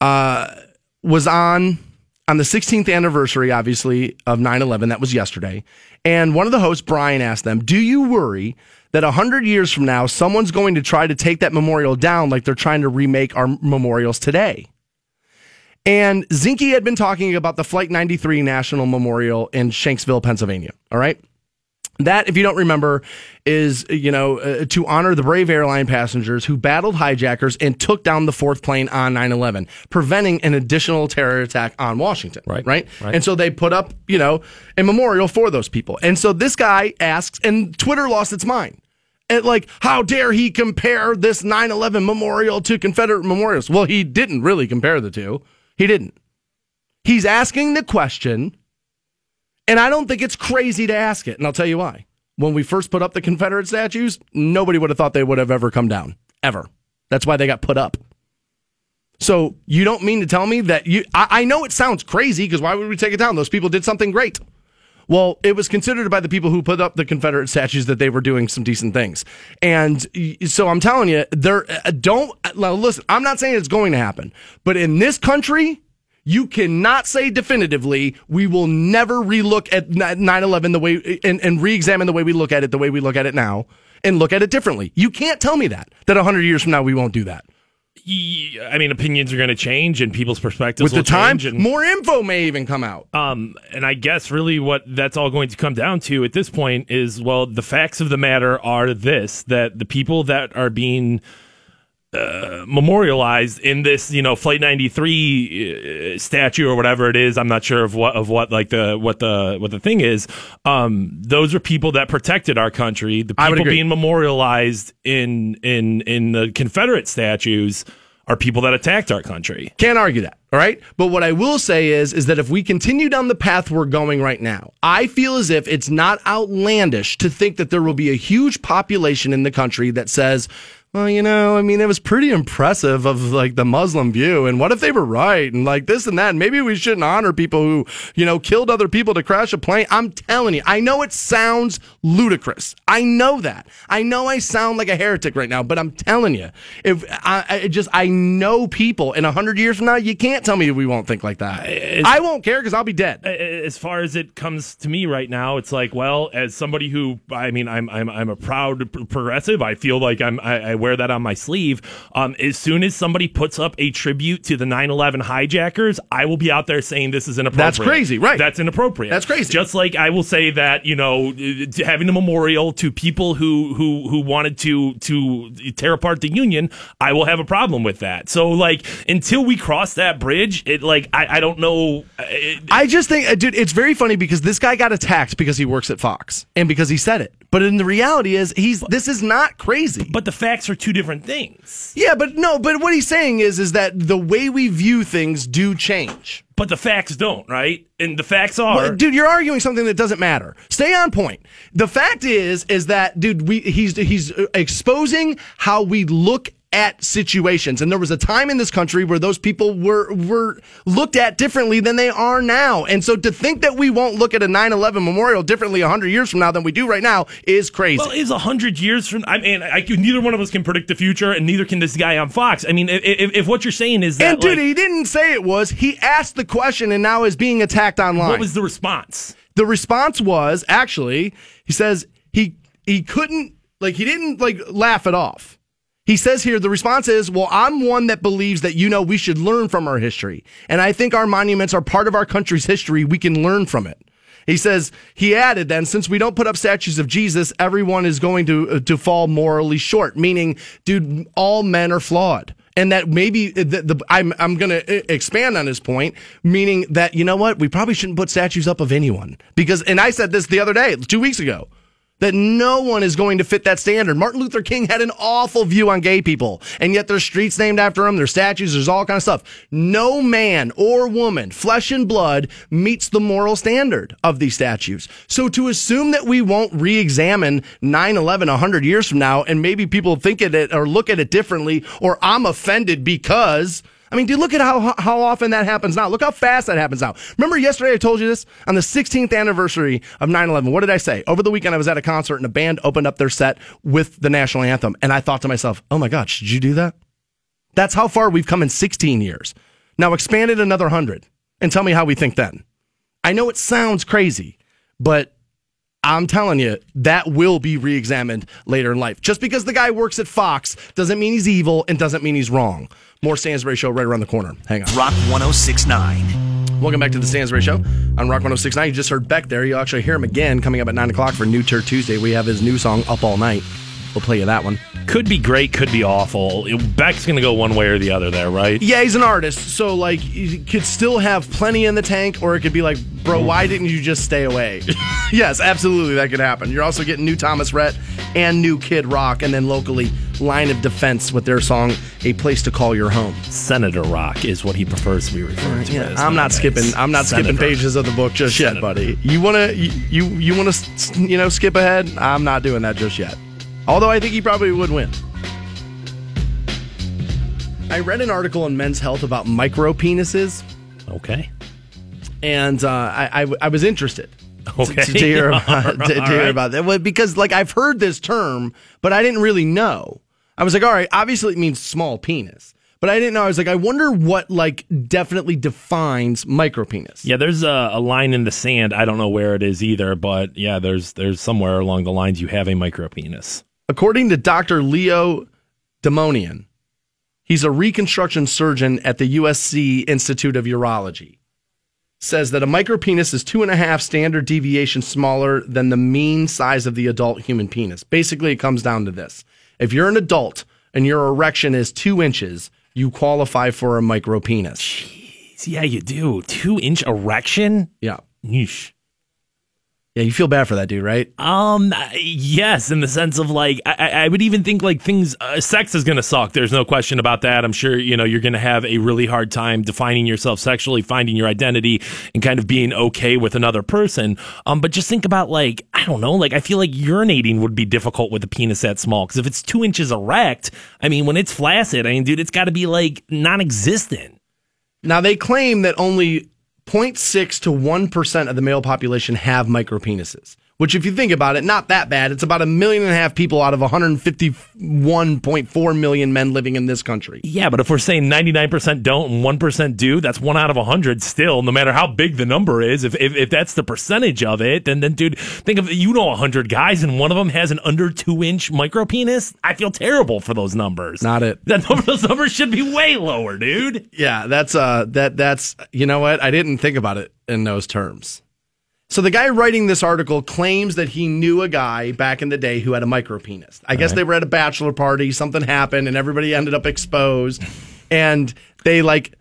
uh, was on on the 16th anniversary, obviously, of 9 11. That was yesterday. And one of the hosts, Brian, asked them, Do you worry that 100 years from now, someone's going to try to take that memorial down like they're trying to remake our memorials today? And Zinke had been talking about the Flight 93 National Memorial in Shanksville, Pennsylvania. All right. That, if you don't remember, is, you know, uh, to honor the brave airline passengers who battled hijackers and took down the fourth plane on 9 11, preventing an additional terror attack on Washington. Right. Right. Right. And so they put up, you know, a memorial for those people. And so this guy asks, and Twitter lost its mind. And like, how dare he compare this 9 11 memorial to Confederate memorials? Well, he didn't really compare the two. He didn't. He's asking the question and I don't think it's crazy to ask it. And I'll tell you why. When we first put up the Confederate statues, nobody would have thought they would have ever come down. Ever. That's why they got put up. So you don't mean to tell me that you. I, I know it sounds crazy because why would we take it down? Those people did something great. Well, it was considered by the people who put up the Confederate statues that they were doing some decent things. And so I'm telling you, there uh, don't listen, I'm not saying it's going to happen, but in this country, you cannot say definitively we will never relook at 9/11 the way and, and re-examine the way we look at it the way we look at it now and look at it differently. You can't tell me that that 100 years from now we won't do that. I mean, opinions are going to change, and people's perspectives With the time, and more info may even come out. Um, and I guess really what that's all going to come down to at this point is well, the facts of the matter are this that the people that are being uh, memorialized in this, you know, Flight 93 uh, statue or whatever it is. I'm not sure of what of what like the what the what the thing is. Um, those are people that protected our country. The people being memorialized in in in the Confederate statues are people that attacked our country. Can't argue that. All right. But what I will say is, is that if we continue down the path we're going right now, I feel as if it's not outlandish to think that there will be a huge population in the country that says, well, you know, I mean, it was pretty impressive of like the Muslim view. And what if they were right? And like this and that. And maybe we shouldn't honor people who, you know, killed other people to crash a plane. I'm telling you, I know it sounds ludicrous. I know that. I know I sound like a heretic right now, but I'm telling you, if I, I just, I know people in a hundred years from now, you can't tell me we won't think like that. I won't care because I'll be dead. as far as it comes to me right now, it's like, well, as somebody who, I mean, I'm I'm I'm a proud progressive. I feel like I'm I, I wear that on my sleeve. Um, as soon as somebody puts up a tribute to the 9/11 hijackers, I will be out there saying this is inappropriate. That's crazy, right. That's inappropriate. That's crazy. Just like I will say that you know, uh, having a memorial to people who who who wanted to to tear apart the union, I will have a problem with that. So like until we cross that bridge, it like I, I don't know. uh, It, I just think, uh, dude, it's very funny because this guy got attacked because he works at Fox and because he said it. But in the reality is, he's this is not crazy. But the facts are two different things. yeah, but no, but what he's saying is, is that the way we view things do change. But the facts don't, right? And the facts are Well, dude, you're arguing something that doesn't matter. Stay on point. The fact is, is that, dude, we he's he's exposing how we look at situations, and there was a time in this country where those people were were looked at differently than they are now. And so to think that we won't look at a 9/11 memorial differently 100 years from now than we do right now is crazy. Well, is a hundred years from? I mean, I, neither one of us can predict the future, and neither can this guy on Fox. I mean, if, if, if what you're saying is that, and dude, like, he didn't say it was. He asked the question and now is being attacked online. what was the response? the response was actually he says he he couldn't like he didn't like laugh it off he says here the response is well i'm one that believes that you know we should learn from our history. And i think our monuments are part of our country's history. We can learn from it. He says he added then since we don't put up statues of jesus everyone is going to uh, to fall morally short meaning dude all men are flawed. And that maybe the, the I'm I'm going to expand on his point, meaning that you know what we probably shouldn't put statues up of anyone. Because and I said this the other day, two weeks ago, that no one is going to fit that standard. Martin Luther King had an awful view on gay people, and yet there's streets named after him, there's statues, there's all kind of stuff. No man or woman, flesh and blood, meets the moral standard of these statues. So to assume that we won't re-examine 9/11 100 years from now, and maybe people think at it or look at it differently, or I'm offended because I mean, dude, look at how how often that happens now. Look how fast that happens now. Remember yesterday I told you this on the 16th anniversary of 9/11. What did I say? Over the weekend I was at a concert and a band opened up their set with the national anthem, and I thought to myself, "Oh my God, should you do that?" That's how far we've come in 16 years. Now expand it another hundred, and tell me how we think then. I know it sounds crazy, but I'm telling you, that will be re examined later in life. Just because the guy works at Fox doesn't mean he's evil and doesn't mean he's wrong. More Stansbury Show right around the corner. Hang on. Rock 1069. Welcome back to the Stansbury Show on Rock 1069. You just heard Beck there. You'll actually hear him again coming up at 9 o'clock for New Tour Tuesday. We have his new song, Up All Night. We'll play you that one. Could be great, could be awful. Beck's going to go one way or the other there, right? Yeah, he's an artist, so like you could still have plenty in the tank, or it could be like, bro, why didn't you just stay away? (laughs) yes, absolutely, that could happen. You're also getting new Thomas Rhett and new Kid Rock, and then locally Line of Defense with their song "A Place to Call Your Home." Senator Rock is what he prefers to be referred to. Yeah, as I'm not skipping. I'm not skipping pages of the book just yet, buddy. You wanna you you, you wanna you know skip ahead? I'm not doing that just yet. Although I think he probably would win. I read an article in Men's Health about micro penises, Okay. and uh, I, I I was interested. Okay. To, to hear (laughs) about, to, to hear right. about that Well, because like I've heard this term, but I didn't really know. I was like, all right, obviously it means small penis, but I didn't know. I was like, I wonder what like definitely defines micro penis. Yeah, there's a, a line in the sand. I don't know where it is either, but yeah, there's there's somewhere along the lines you have a micro penis. According to Dr. Leo Doumanian, he's a reconstruction surgeon at the USC Institute of Urology. Says that a micropenis is two and a half standard deviations smaller than the mean size of the adult human penis. Basically, it comes down to this: if you're an adult and your erection is two inches, you qualify for a micropenis. Jeez, Yeah, you do. Two inch erection. Yeah, Yeesh. Yeah, you feel bad for that dude, right? Um. Yes, in the sense of like, I, I I would even think like things. Uh, sex is gonna suck. There's no question about that. I'm sure you know you're gonna have a really hard time defining yourself sexually, finding your identity, and kind of being okay with another person. Um. But just think about like I don't know. Like I feel like urinating would be difficult with a penis that small because if it's two inches erect, I mean when it's flaccid, I mean dude, it's got to be like non-existent. Now they claim that only 0.6 to 1% of the male population have micropenises, which if you think about it, not that bad. It's about a million and a half people out of 151.4 million men living in this country. Yeah, but if we're saying 99% don't and 1% do, that's one out of 100 still, no matter how big the number is. If, if, if that's the percentage of it, then, then, dude, think of, you know, 100 guys and one of them has an under two inch micro penis. I feel terrible for those numbers. Not it. That number, those numbers should be way lower, dude. Yeah, that's uh that that's you know what? I didn't think about it in those terms. So the guy writing this article claims that he knew a guy back in the day who had a micropenis. I guess they were at a bachelor party, something happened and everybody ended up exposed and they like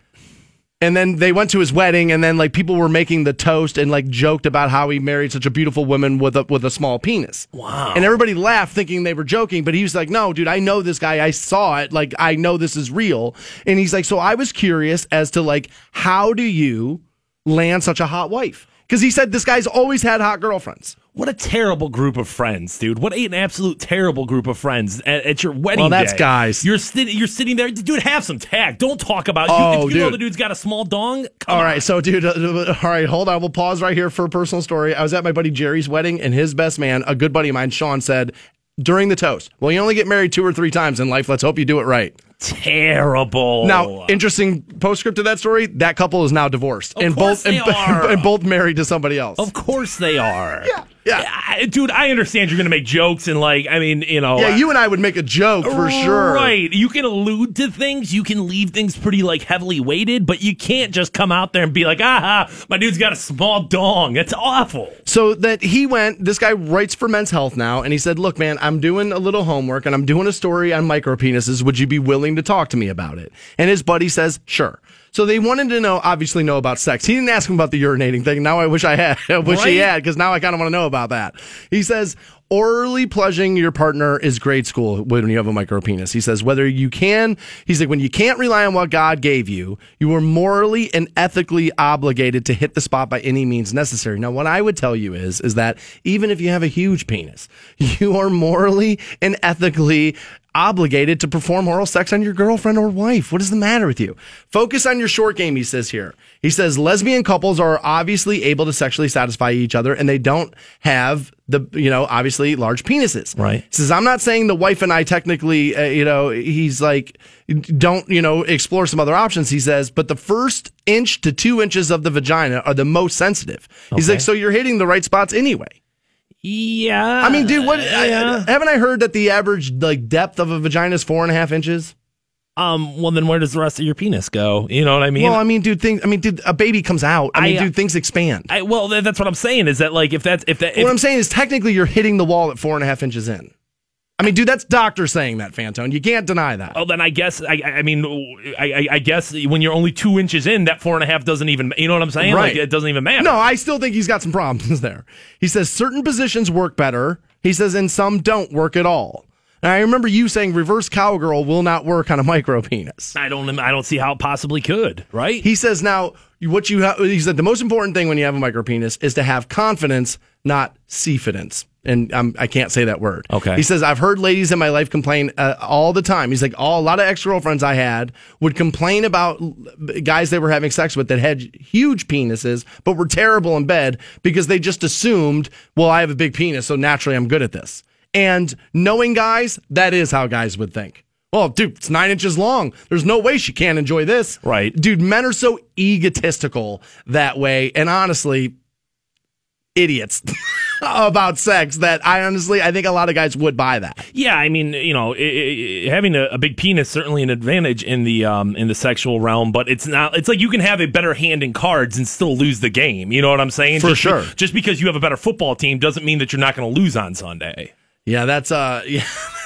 and then they went to his wedding and then like people were making the toast and like joked about how he married such a beautiful woman with a with a small penis. Wow. And everybody laughed thinking they were joking, but he was like, "No, dude, I know this guy. I saw it. Like I know this is real." And he's like, "So I was curious as to like how do you land such a hot wife?" Cuz he said this guy's always had hot girlfriends. What a terrible group of friends, dude. What an absolute terrible group of friends at, at your wedding Well, that's day. guys. You're, sitting, you're sitting there. Dude, have some tact. Don't talk about Oh, you. If you know the dude's got a small dong, come All on. right, so dude, uh, (laughs) all right, hold on. We'll pause right here for a personal story. I was at my buddy Jerry's wedding, and his best man, a good buddy of mine, Sean, said during the toast, "Well, you only get married two or three times in life. Let's hope you do it right." Terrible. Now, interesting postscript to that story: that couple is now divorced, Of and both and, (laughs) and both married to somebody else. Of course they are. Yeah, yeah. I- dude, I understand you're going to make jokes and, like, I mean, you know. yeah, you and I would make a joke for sure. Right. You can allude to things. You can leave things pretty, like, heavily weighted, but you can't just come out there and be like, ah, aha, my dude's got a small dong. That's awful. So that he went, this guy writes for Men's Health now, and he said, Look, man, I'm doing a little homework and I'm doing a story on micropenises. Would you be willing to talk to me about it? And his buddy says, Sure. So they wanted to know, obviously, know about sex. He didn't ask him about the urinating thing. Now I wish I had. (laughs) I wish he had, because now I kind of want to know about that. He says, Orally pleasuring your partner is grade school when you have a micropenis. He says, whether you can, he's like, when you can't rely on what God gave you, you are morally and ethically obligated to hit the spot by any means necessary. Now, what I would tell you is, is that even if you have a huge penis, (laughs) you are morally and ethically obligated to perform oral sex on your girlfriend or wife. What is the matter with you? Focus on your short game, he says here. He says lesbian couples are obviously able to sexually satisfy each other and they don't have the, you know, obviously large penises. Right. He says, I'm not saying the wife and I technically, uh, you know, he's like, don't, you know, explore some other options. He says, but the first inch to two inches of the vagina are the most sensitive. He's like, so you're hitting the right spots anyway. Yeah. I mean, dude, what? I- haven't I heard that the average like depth of a vagina is four and a half inches? um. Well, then where does the rest of your penis go? You know what I mean? well, I mean, dude, things. I mean, dude, a baby comes out. I, mean, I, uh, dude, things expand. I, well, that's what I'm saying. Is that like if that's if that if, what I'm saying is, technically, you're hitting the wall at four and a half inches in. I mean, dude, that's doctor saying that, Fantone. You can't deny that. Oh, then I guess I, I mean I, I- guess when you're only two inches in, that four and a half doesn't even you know what I'm saying? Right. Like it doesn't even matter. No, I still think he's got some problems (laughs) there. He says certain positions work better. He says, and some don't work at all. And I remember you saying reverse cowgirl will not work on a (laughs) micro penis. I don't I don't see how it possibly could. Right? He says now what you have. He said the most important thing when you have a micro penis is to have confidence, not confidence. And um, I can't say that word. Okay. He says I've heard ladies in my life complain uh, all the time. He's like, all a lot of ex girlfriends I had would complain about guys they were having sex with that had huge penises but were terrible in bed because they just assumed, well, I have a big penis, so naturally I'm good at this. And knowing guys, that is how guys would think. Well, dude, it's nine inches long. There's no way she can't enjoy this. Right. Dude, men are so egotistical that way. And honestly, idiots (laughs) about sex that I honestly, I think a lot of guys would buy that. Yeah, I mean, you know, i i having a, a big penis certainly an advantage in the um in the sexual realm, but it's not. It's like you can have a better hand in cards and still lose the game. You know what I'm saying? For just be- sure. just because you have a better football team doesn't mean that you're not going to lose on Sunday. Yeah, that's uh, (laughs) yeah,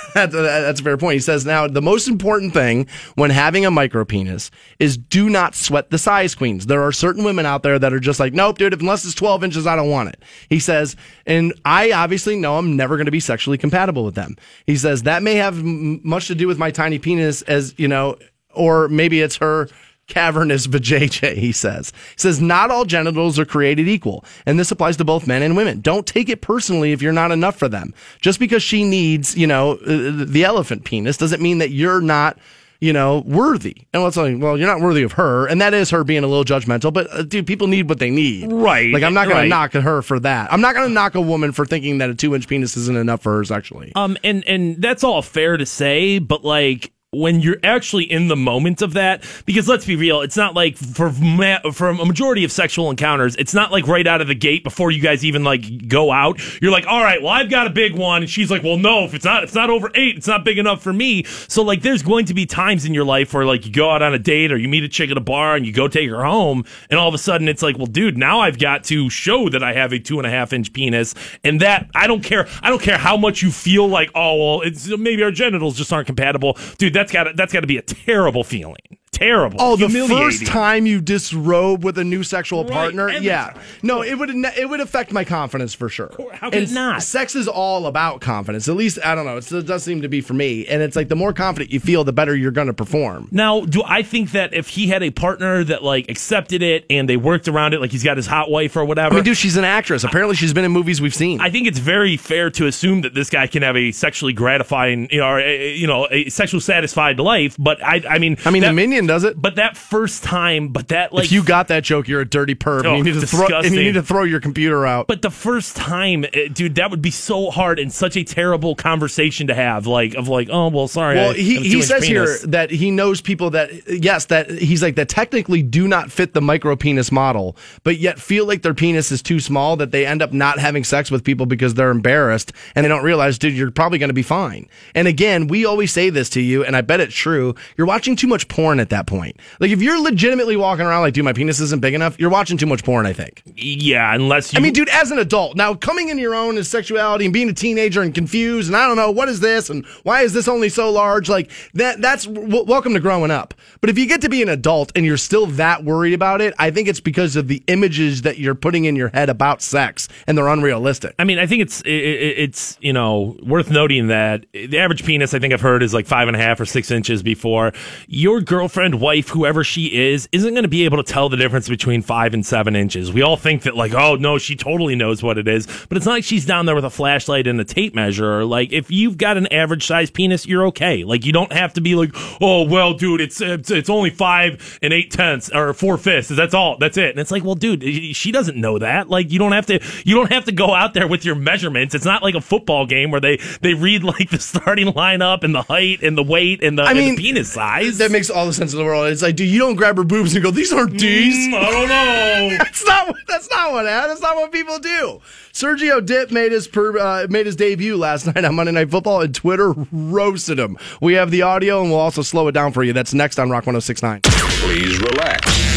(laughs) that's, that's a fair point. He says now the most important thing when having a micro penis is do not sweat the size queens. There are certain women out there that are just like, nope, dude, unless it's 12 inches, I don't want it. He says, and I obviously know I'm never going to be sexually compatible with them. He says that may have m- much to do with my tiny penis, as you know, or maybe it's her cavernous vajayjay, he says. He says, not all genitals are created equal, and this applies to both men and women. Don't take it personally if you're not enough for them. Just because she needs, you know, uh, the elephant penis doesn't mean that you're not, you know, worthy. And it's like, well, you're not worthy of her, and that is her being a little judgmental, but uh, dude, people need what they need. Right, Like, I'm not going right. to knock her for that. I'm not going to knock a woman for thinking that a two inch penis isn't enough for her sexually. Um, and and that's all fair to say, but like when you're actually in the moment of that, because let's be real, it's not like for ma- for a majority of sexual encounters, it's not like right out of the gate before you guys even like go out. You're like, all right, well, I've got a big one, and she's like, well, no, if it's not, it's not over eight, it's not big enough for me. So like, there's going to be times in your life where like you go out on a date or you meet a chick at a bar and you go take her home, and all of a sudden it's like, well, dude, now I've got to show that I have a two and a half inch penis, and that I don't care, I don't care how much you feel like, oh well, it's maybe our genitals just aren't compatible, dude. That's got that's got to be a terrible feeling, terrible. Oh, the first time you disrobe with a new sexual Right, partner, yeah, time. no, it would it would affect my confidence for sure. how could and it not? Sex is all about confidence. At least I don't know. It's, it does seem to be for me, and it's like the more confident you feel, the better you're going to perform. Now, do I think that if he had a partner that like accepted it and they worked around it, like he's got his hot wife or whatever? I mean, dude, she's an actress. Apparently, she's been in movies we've seen. I think it's very fair to assume that this guy can have a sexually gratifying, you know, or a, you know, a sexually satisfied life. But I, I mean, I mean, that, the minion does it. But that first time, but that like if you got that joke, you're a dirty perv. Oh, you need to throw and you need to throw your computer out. But the first time, eh, dude, that would be so hard and such a terrible conversation to have. Like, of like, oh well, sorry. Well, I he, he says penis. here that he knows people that yes, that he's like that technically do not fit the micro penis model, but yet feel like their penis is too small that they end up not having sex with people because they're embarrassed and they don't realize, dude, you're probably going to be fine. And again, we always say this to you, and I bet it's true. You're watching too much porn at that point. Like if you're legitimately walking around like, dude, my penis isn't big enough, you're watching too much porn. I think. yeah, unless you. I mean, dude, as an adult, now coming into your own as sexuality and being a teenager and confused, and I don't know what is this and why is this only so large? Like that, that's w- welcome to growing up. But if you get to be an adult and you're still that worried about it, I think it's because of the images that you're putting in your head about sex and they're unrealistic. I mean, I think it's it, it- it's you know worth noting that the average penis I think I've heard is like five and a half or six inches before. Your girlfriend girlfriend, wife, whoever she is, isn't going to be able to tell the difference between five and seven inches. We all think that, like, oh no, she totally knows what it is, but it's not like she's down there with a flashlight and a tape measure. Like, if you've got an average size penis, you're okay. Like, you don't have to be like, oh well, dude, it's it's, it's only five and eight tenths or four fifths. That's all. That's it. And it's like, well, dude, she doesn't know that. Like, you don't have to. You don't have to go out there with your measurements. It's not like a football game where they they read (laughs) like the starting lineup and the height and the weight and the, I and the mean, penis size. That makes all the sense in the world. It's like, dude, you don't grab her boobs and go, these aren't D's. Mm, I don't (laughs) know. That's not. That's not what. That's not what people do. Sergio Dipp made his per, uh, made his debut last (laughs) night on Monday Night Football, and Twitter roasted him. We have the audio, and we'll also slow it down for you. That's next on Rock 106.9. Please relax.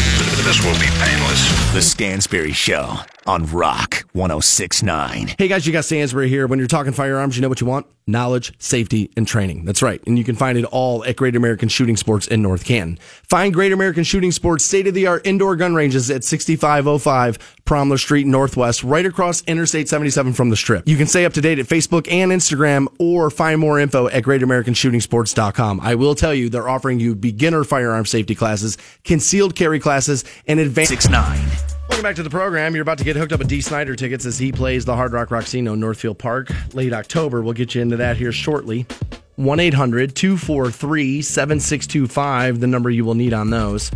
This will be painless. The Stansbury Show on Rock 1069. Hey guys, you got Stansbury here. When you're talking firearms, you know what you want? Knowledge, safety, and training. That's right. And you can find it all at Great American Shooting Sports in North Canton. Find Great American Shooting Sports state of the art indoor gun ranges at 6505 Promler Street Northwest, right across Interstate 77 from the strip. You can stay up to date at Facebook and Instagram or find more info at greatamericanshootingsports.com. I will tell you, they're offering you beginner firearm safety classes, concealed carry classes, and advanced. 6 9. Welcome back to the program. You're about to get hooked up with Dee Snider tickets as he plays the Hard Rock Rocksino Northfield Park late October. We'll get you into that here shortly. 1 800 243 7625, the number you will need on those.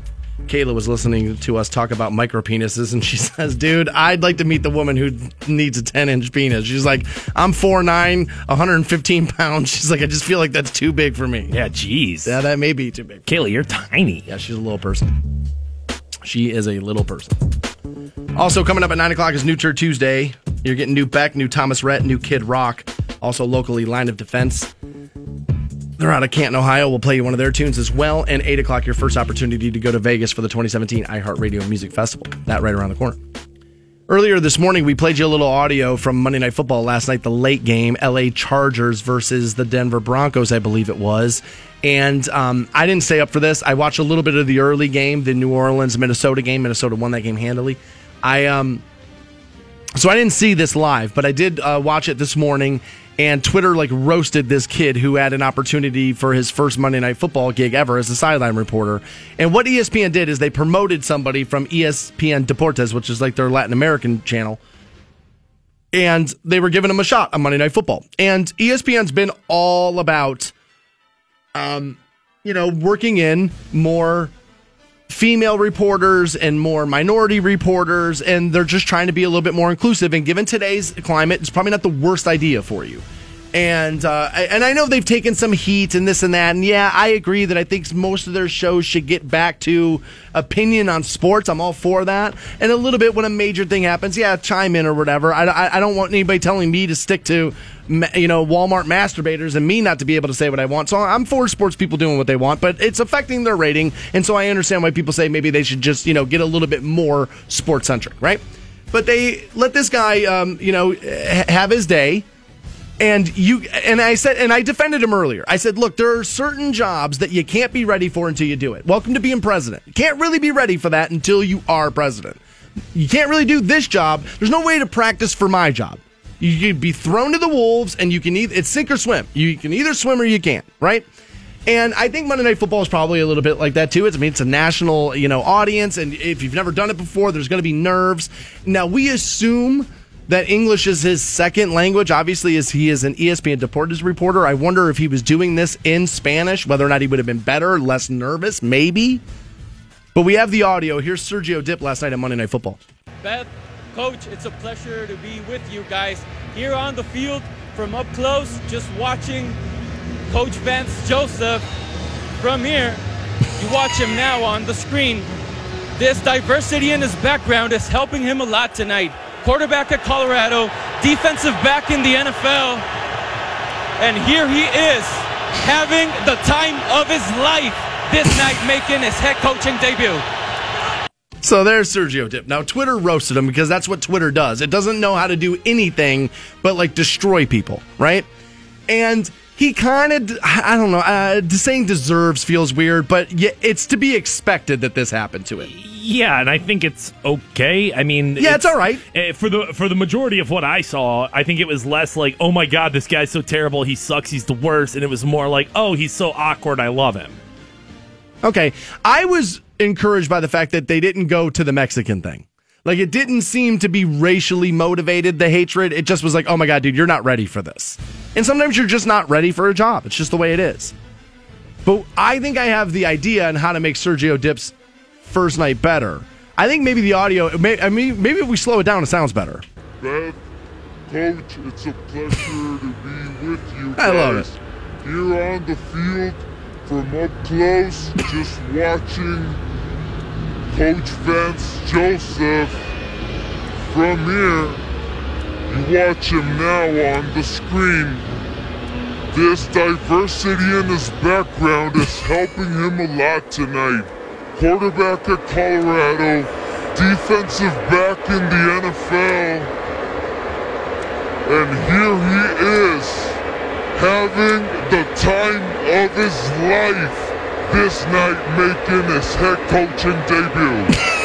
Kayla was listening to us talk about micro penises, and she (laughs) says, Dude, I'd like to meet the woman who needs a 10 inch penis. She's like, I'm 4'9, 115 pounds. (laughs) She's like, I just feel like that's too big for me. Yeah, jeez. Yeah, that may be too big. Kayla, you're tiny. Yeah, she's a little person. She is a little person. Also, coming up at 9 o'clock is New Tour Tuesday. You're getting new Beck, new Thomas Rhett, new Kid Rock. Also, locally, Line of Defense. They're out of Canton, Ohio. We'll play you one of their tunes as well. And 8 o'clock, your first opportunity to go to Vegas for the 2017 iHeartRadio Music Festival. That right around the corner. Earlier this morning, we played you a little audio from Monday Night Football last night, the late game, LA Chargers versus the Denver Broncos, I believe it was. And um, I didn't stay up for this. I watched a little bit of the early game, the New Orleans Minnesota game. Minnesota won that game handily. I um, so I didn't see this live, but I did uh, watch it this morning. And Twitter like roasted this kid who had an opportunity for his first Monday Night Football gig ever as a sideline reporter. And what ESPN did is they promoted somebody from ESPN Deportes, which is like their Latin American channel, and they were giving him a shot on Monday Night Football. And ESPN's been all about, um, you know, working in more female reporters and more minority reporters, and they're just trying to be a little bit more inclusive. And given today's climate, it's probably not the worst idea for you. And uh, and I know they've taken some heat and this and that. And yeah, I agree that I think most of their shows should get back to opinion on sports. I'm all for that. And a little bit when a major thing happens, yeah, chime in or whatever. I, I, I don't want anybody telling me to stick to you know Walmart masturbators and me not to be able to say what I want. So I'm for sports people doing what they want, but it's affecting their rating. And so I understand why people say maybe they should just you know get a little bit more sports centric, right? But they let this guy, um, you know, ha- have his day and you and I said and I defended him earlier. I said, "Look, there are certain jobs that you can't be ready for until you do it. Welcome to being president. You can't really be ready for that until you are president. You can't really do this job. There's no way to practice for my job. You can be thrown to the wolves and you can either it's sink or swim. You can either swim or you can't, right? And I think Monday Night Football is probably a little bit like that too. It's, I mean, it's a national, you know, audience, and if you've never done it before, there's going to be nerves. Now we assume that English is his second language. Obviously, as he is an ESPN Deportes reporter, I wonder if he was doing this in Spanish, whether or not he would have been better, less nervous, maybe. But we have the audio. Here's Sergio Dipp last night on Monday Night Football. Beth, Coach, it's a pleasure to be with you guys here on the field from up close, just watching Coach Vance Joseph from here. You watch him now on the screen. This diversity in his background is helping him a lot tonight. Quarterback at Colorado, defensive back in the NFL, and here he is having the time of his life this night making his head coaching debut. So there's Sergio Dipp. Now Twitter roasted him because that's what Twitter does. It doesn't know how to do anything but like destroy people, right? And he kind of, I don't know, uh, saying deserves feels weird, but it's to be expected that this happened to him. Yeah, and I think it's okay. I mean, Yeah, it's all right. eh, for the for the majority of what I saw. I think it was less like, "Oh my god, this guy's so terrible. He sucks. He's the worst," and it was more like, "Oh, he's so awkward. I love him." Okay. I was encouraged by the fact that they didn't go to the Mexican thing. Like it didn't seem to be racially motivated, the hatred. It just was like, oh my God, dude, you're not ready for this. And sometimes you're just not ready for a job. It's just the way it is. But I think I have the idea on how to make Sergio Dipp's first night better. I think maybe the audio, may, I mean, maybe if we slow it down, it sounds better. Beth, Coach, it's a pleasure to be with you guys. I love it. Here on the field, from up close, just watching Coach Vance Joseph. From here, you watch him now on the screen. This diversity in his background is helping him a lot tonight. Quarterback at Colorado, defensive back in the NFL. And here he is, having the time of his life this night, making his head coaching debut. (laughs)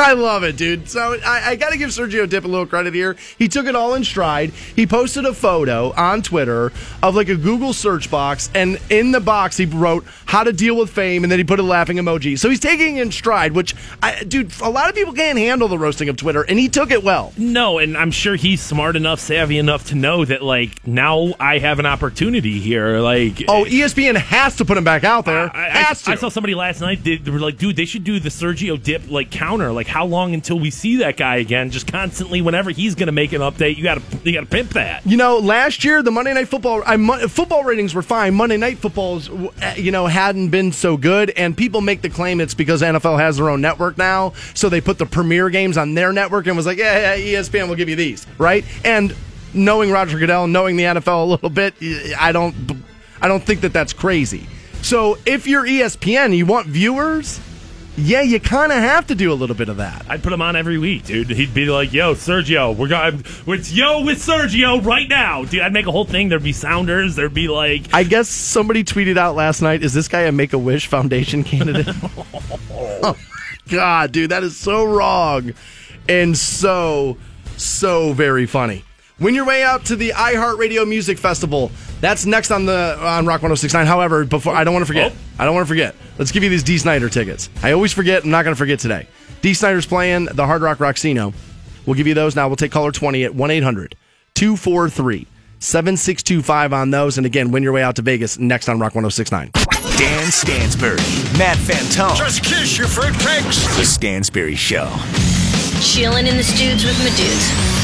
(laughs) I love it, dude. So I, I got to give Sergio Dipp a little credit here. He took it all in stride. He posted a photo on Twitter of like a Google search box, and in the box he wrote how to deal with fame, and then he put a laughing emoji. So he's taking it in stride, which, I, dude, a lot of people can't handle the roasting of Twitter, and he took it well. No, and I'm sure he's smart enough, savvy enough to know that like now I have an opportunity here. Like, Oh, ESPN has to put him back out there. I, I-. I saw somebody last night. They, they were like, "Dude, they should do the Sergio Dipp like counter. Like, how long until we see that guy again? Just constantly, whenever he's going to make an update, you got to you got to pimp that." You know, last year the Monday Night Football I, football ratings were fine. Monday Night Footballs, uh, you know, hadn't been so good, and people make the claim it's because NFL has their own network now, so they put the premier games on their network and was like, yeah, yeah, ESPN will give you these, right? And knowing Roger Goodell, knowing the NFL a little bit, I don't, I don't think that that's crazy. So if you're ESPN, you want viewers, yeah, you kind of have to do a little bit of that. I'd put him on every week, dude. He'd be like, "Yo, Sergio, we're going. It's yo with Sergio right now, dude." I'd make a whole thing. There'd be sounders. There'd be like, I guess somebody tweeted out last night, is this guy a Make a Wish Foundation candidate? (laughs) (laughs) oh, God, dude, that is so wrong and so, so very funny. When your way out to the iHeartRadio Music Festival, that's next on the on Rock 1069. However, before I don't want to forget. Oh. I don't want to forget. Let's give you these Dee Snider tickets. I always forget. I'm not going to forget today. Dee Snider's playing the Hard Rock Rocksino. We'll give you those now. We'll take caller 20 at 1 800 243 7625 on those. And again, win your way out to Vegas next on Rock 1069. Dan Stansbury, Matt Fantone. Just kiss your fruitcakes. The Stansbury Show Chilling in the studs with my dudes.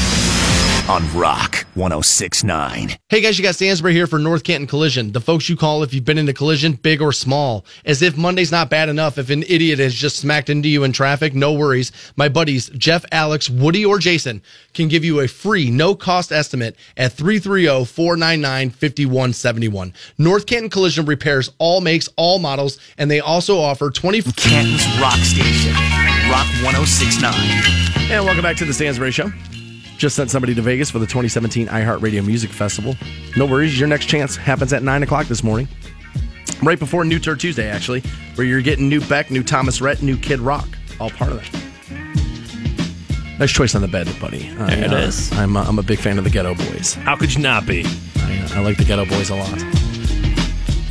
On Rock 1069. Hey guys, you got Stansbury here for North Canton Collision. The folks you call if you've been in a collision, big or small. As if Monday's not bad enough. If an idiot has just smacked into you in traffic, no worries. My buddies, Jeff, Alex, Woody, or Jason, can give you a free, no cost estimate at 330 499 5171. North Canton Collision repairs all makes, all models, and they also offer 20. Canton's Rock Station, Rock 1069. And welcome back to the Stansbury Show. Just sent somebody to Vegas for the 2017 iHeartRadio Music Festival. No worries, your next chance happens at 9 o'clock this morning. Right before New Tour Tuesday, actually, where you're getting new Beck, new Thomas Rhett, new Kid Rock. All part of that. Nice choice on the bed, buddy. I, There it is. I'm, uh, I'm a big fan of the Geto Boys. how could you not be? I, I like the Geto Boys a lot.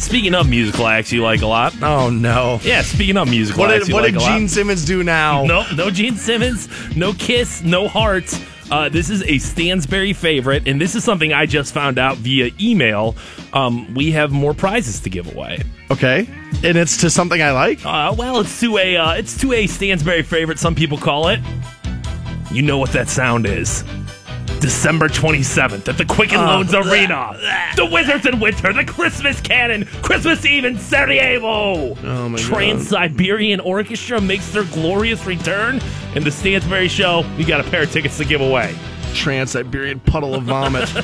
Speaking of musical acts, you like a lot. Oh, no. Yeah, speaking of musical What acts, did, what like did. Gene Simmons do now? No, no Gene Simmons, no Kiss, no Hearts. Uh, this is a Stansbury favorite, and this is something I just found out via email. Um, we have more prizes to give away. Okay. And it's to something I like? Uh, well, it's to a uh, it's to a Stansbury favorite. Some people call it. You know what that sound is. December 27th at the Quicken Oh, Loans Arena. The Wizards in Winter, the Christmas Canon, Christmas Eve in Sarajevo. Oh, my God. Trans Siberian Orchestra makes their glorious return. In the Stansbury Show, you got a pair of tickets to give away. Trans Siberian puddle of vomit. (laughs)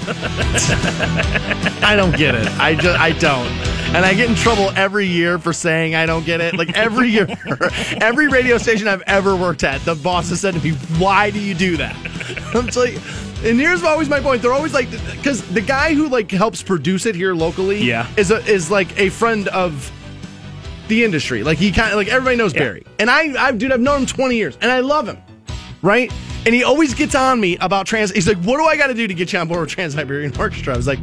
I don't get it. I just I don't. And I get in trouble every year for saying I don't get it. Like every year, (laughs) every radio station I've ever worked at, the boss has said to me, "Why do you do that?" (laughs) I'm just like, and here's always my point. They're always like, because the guy who like helps produce it here locally, Yeah. is a, is like a friend of the industry. Like he kind of like everybody knows Barry, and I, I, dude, I've known him 20 years, and I love him, right? And he always gets on me about trans. He's like, "What do I got to do to get you on board with Trans Siberian Orchestra?" I was like,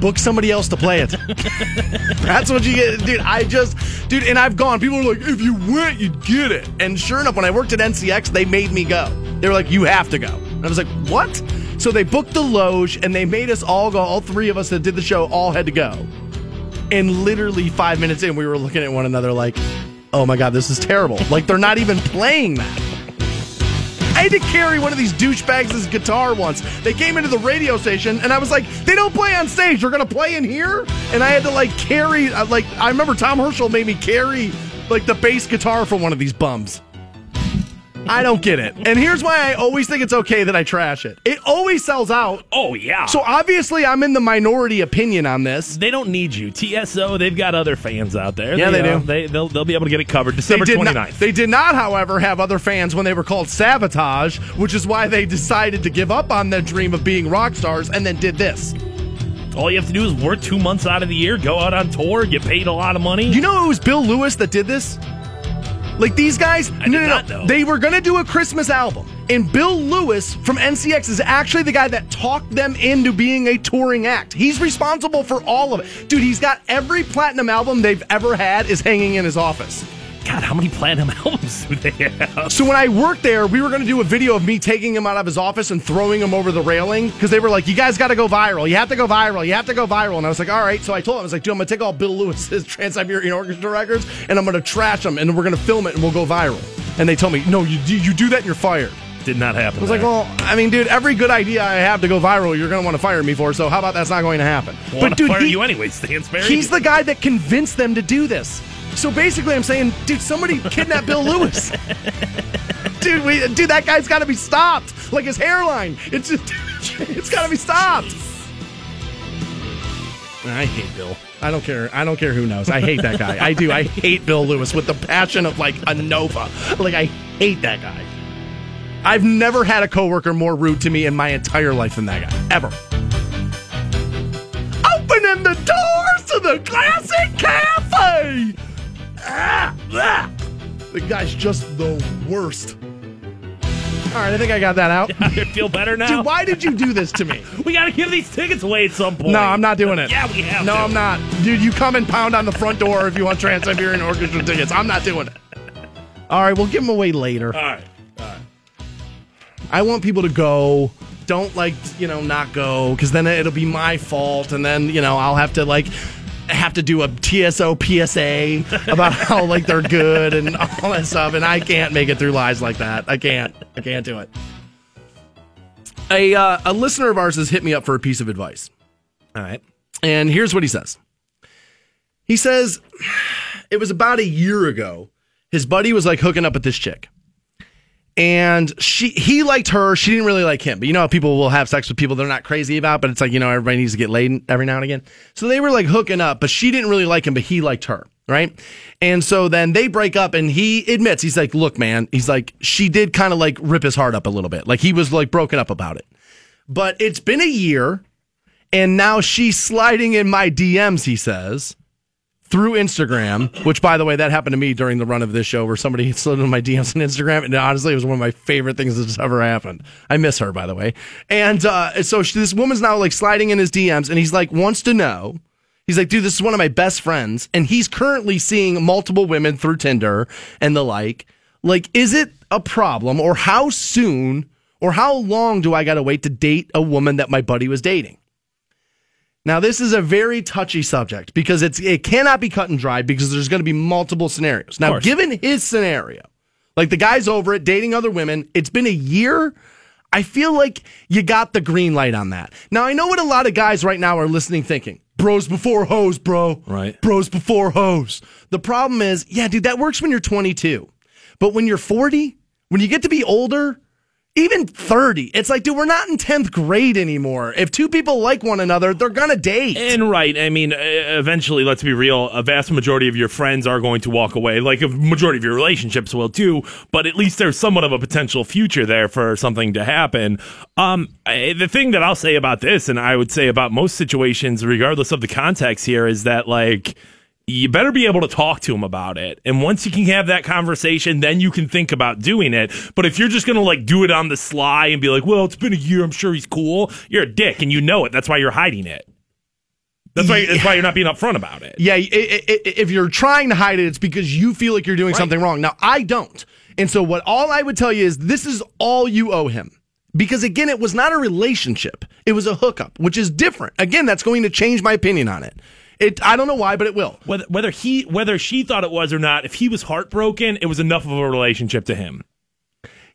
book somebody else to play it. (laughs) That's what you get, dude. I just, dude, and I've gone. People are like, if you went, you'd get it. And sure enough, when I worked at NCX, they made me go. They were like, you have to go. And I was like, what? So they booked the loge and they made us all go. All three of us that did the show all had to go. And literally five minutes in, we were looking at one another like, oh my God, this is terrible. Like they're not even playing that. I had to carry one of these douchebags' guitar once. They came into the radio station, and I was like, "They don't play on stage. They're gonna play in here." And I had to like carry, uh, like, I remember Tom Herschel made me carry like the bass guitar for one of these bums. I don't get it. And here's why I always think it's okay that I trash it. It always sells out. Oh yeah. So obviously, I'm in the minority opinion on this. they don't need you. TSO, they've got other fans out there. Yeah, they uh, do. They they'll, they'll be able to get it covered December they 29th. Not, they did not, however, have other fans when they were called Savatage, which is why they decided to give up on their dream of being rock stars and then did this. All you have to do is work two months out of the year, go out on tour, get paid a lot of money. You know it was Bill Lewis that did this? Like these guys, I no, no, no. They were gonna do a Christmas album, and Bill Lewis from NCX is actually the guy that talked them into being a touring act. He's responsible for all of it, dude. He's got every platinum album they've ever had is hanging in his office. God, how many platinum (laughs) albums do they have? So when I worked there, we were going to do a video of me taking him out of his office and throwing him over the railing because they were like, "You guys got to go viral. You have to go viral. You have to go viral." And I was like, "All right." So I told him, I was like, "Dude, I'm going to take all Bill Lewis's (laughs) Trans Siberian Orchestra records and I'm going to trash them and we're going to film it and we'll go viral." And they told me, "No, you do- you do that and you're fired." Did not happen. I was like, "Well, I mean, dude, every good idea I have to go viral, you're going to want to fire me for. So how about that's not going to happen?" want to fire he- you anyway, Stansbury. He's the guy that convinced them to do this. So basically, I'm saying, dude, somebody kidnapped Bill Lewis. dude, we, dude, that guy's got to be stopped. Like his hairline, it's just, (laughs) it's got to be stopped. I hate Bill. I don't care. I don't care who knows. I hate that guy. I do. I hate Bill Lewis with the passion of like a Nova. Like I hate that guy. I've never had a coworker more rude to me in my entire life than that guy. Ever opening the doors to the classic cafe. Ah, ah. The guy's just the worst. All right, I think I got that out. (laughs) I feel better now. Dude, why did you do this to me? (laughs) we got to give these tickets away at some point. No, I'm not doing it. Yeah, we have No, to. I'm not. Dude, you come and pound on the front door if you want Trans Siberian Orchestra tickets. I'm not doing it. All right, we'll give them away later. All right. I want people to go. Don't like you know not go because then it'll be my fault, and then you know I'll have to like have to do a TSO PSA about how like they're good and all that stuff, and I can't make it through lies like that. I can't. I can't do it. A uh, a listener of ours has hit me up for a piece of advice. All right, and here's what he says. He says it was about a year ago. His buddy was like hooking up with this chick and she he liked her. She didn't really like him. But you know how people will have sex with people they're not crazy about but it's like you know everybody needs to get laid every now and again? So they were like hooking up but she didn't really like him but he liked her right? And so then they break up and he admits he's like look man he's like she did kind of like rip his heart up a little bit. Like he was like broken up about it. But it's been a year and now she's sliding in my dms he says through Instagram, which by the way, that happened to me during the run of this show where somebody (laughs) slid into my DMs on Instagram. And honestly, it was one of my favorite things that's ever happened. I miss her, by the way. And uh, so she, this woman's now like sliding in his DMs and he's like, wants to know. He's like, dude, this is one of my best friends. And he's currently seeing multiple women through Tinder and the like. Like, is it a problem or how soon or how long do I got to wait to date a woman that my buddy was dating? Now, this is a very touchy subject because it's it cannot be cut and dry because there's going to be multiple scenarios. Now, given his scenario, like the guy's over it dating other women, it's been a year. I feel like you got the green light on that. Now, I know what a lot of guys right now are listening thinking. Bros before hoes, bro. Right. Bros before hoes. The problem is, yeah, dude, that works when you're 22. But when you're 40, when you get to be older, even 30, it's like, dude, we're not in 10th grade anymore. If two people like one another, they're going to date. And right, I mean, eventually, let's be real. A vast majority of your friends are going to walk away. Like a majority of your relationships will too. But at least there's somewhat of a potential future there for something to happen. Um, I, the thing that I'll say about this, and I would say about most situations, regardless of the context here, is that like you better be able to talk to him about it. And once you can have that conversation, then you can think about doing it. But if you're just going to like do it on the sly and be like, well, it's been a year, I'm sure he's cool, you're a dick and you know it. That's why you're hiding it. That's why. That's why you're not being upfront about it. Yeah, i- i- i- if you're trying to hide it, it's because you feel like you're doing something wrong. Now, I don't. And so, what all I would tell you is this is all you owe him. Because again, it was not a relationship, it was a hookup, which is different. Again, that's going to change my opinion on it. It, I don't know why, but it will. Whether whether he whether she thought it was or not, if he was heartbroken, it was enough of a relationship to him.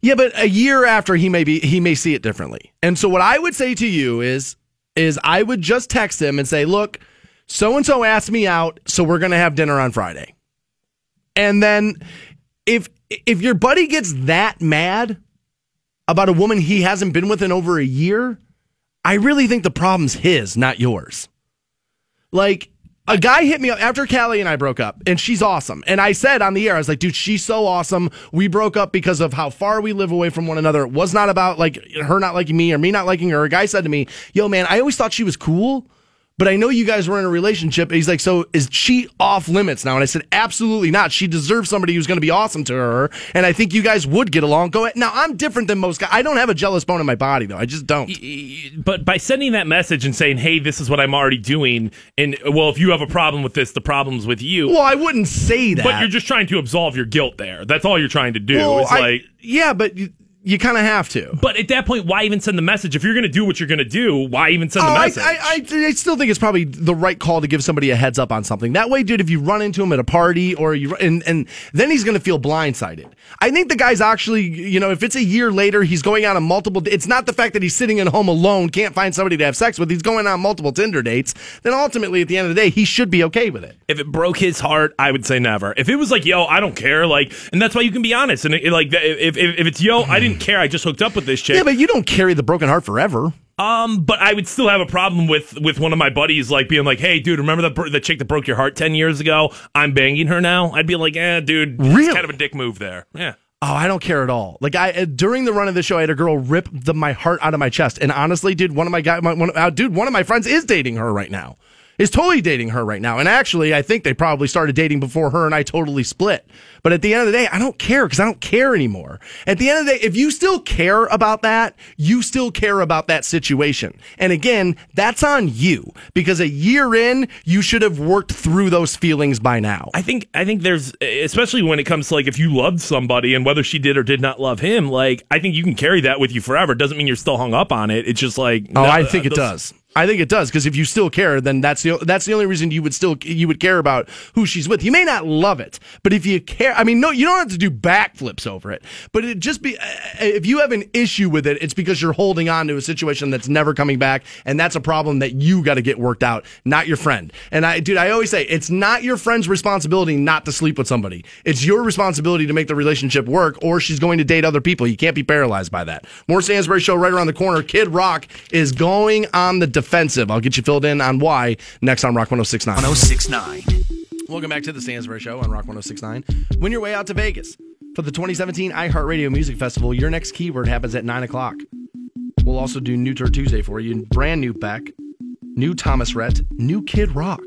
Yeah, but a year after he may be he may see it differently. And so what I would say to you is is I would just text him and say, "Look, so and so asked me out, so we're going to have dinner on Friday." And then if if your buddy gets that mad about a woman he hasn't been with in over a year, I really think the problem's his, not yours. Like a guy hit me up after Callie and I broke up, and she's awesome. And I said on the air, I was like, dude, she's so awesome. We broke up because of how far we live away from one another. It was not about like her not liking me or me not liking her. A guy said to me, yo, man, I always thought she was cool. But I know you guys were in a relationship. He's like, so is she off limits now? And I said, absolutely not. She deserves somebody who's going to be awesome to her. And I think you guys would get along. Go ahead. now. I'm different than most guys. I don't have a jealous bone in my body though. I just don't. But by sending that message and saying, "Hey, this is what I'm already doing," and well, if you have a problem with this, the problem's with you. Well, I wouldn't say that. But you're just trying to absolve your guilt there. That's all you're trying to do. Well, it's I- like yeah, but you, you kind of have to. But at that point, why even send the message? If you're going to do what you're going to do, why even send Oh, the message? I, I, I still think it's probably the right call to give somebody a heads up on something. That way, dude, if you run into him at a party or you and and then he's going to feel blindsided. I think the guy's actually, you know, if it's a year later, he's going on a multiple. It's not the fact that he's sitting at home alone, can't find somebody to have sex with. He's going on multiple Tinder dates. Then ultimately, at the end of the day, he should be okay with it. if it broke his heart, I would say never. If it was like, yo, I don't care, like, and that's why you can be honest. And it, like, if, if if it's yo, I didn't care, I just hooked up with this chick. Yeah, but you don't carry the broken heart forever. Um, but I would still have a problem with with one of my buddies like being like, "Hey, dude, remember the bro- the chick that broke your heart ten years ago? I'm banging her now." I'd be like, "Eh, dude, Really? it's kind of a dick move there." Yeah. Oh, I don't care at all. Like I uh, during the run of the show, I had a girl rip the, my heart out of my chest, and honestly, dude, one of my guy, my, one, uh, dude, one of my friends is dating her right now. Is totally dating her right now, and actually, I think they probably started dating before her and I totally split. But at the end of the day, I don't care because I don't care anymore. At the end of the day, if you still care about that, you still care about that situation. And again, that's on you because a year in, you should have worked through those feelings by now. I think I think there's especially when it comes to like if you loved somebody and whether she did or did not love him, like I think you can carry that with you forever. Doesn't mean you're still hung up on it. It's just like Oh, no, I think uh, it those- does. I think it does because if you still care, then that's the that's the only reason you would still you would care about who she's with. You may not love it, but if you care, I mean, no, you don't have to do backflips over it. But it just be uh, if you have an issue with it, it's because you're holding on to a situation that's never coming back, and that's a problem that you got to get worked out, not your friend. And I, dude, I always say it's not your friend's responsibility not to sleep with somebody. It's your responsibility to make the relationship work, or she's going to date other people. You can't be paralyzed by that. More Stansbury Show right around the corner. Kid Rock is going on the defensive. I'll get you filled in on why next on Rock 1069. 1069. Welcome back to the Stansbury Show on Rock 1069. Win your way out to Vegas for the 2017 iHeartRadio Music Festival. Your next keyword happens at 9 o'clock. We'll also do New Tour Tuesday for you. Brand new Beck, new Thomas Rhett, new Kid Rock.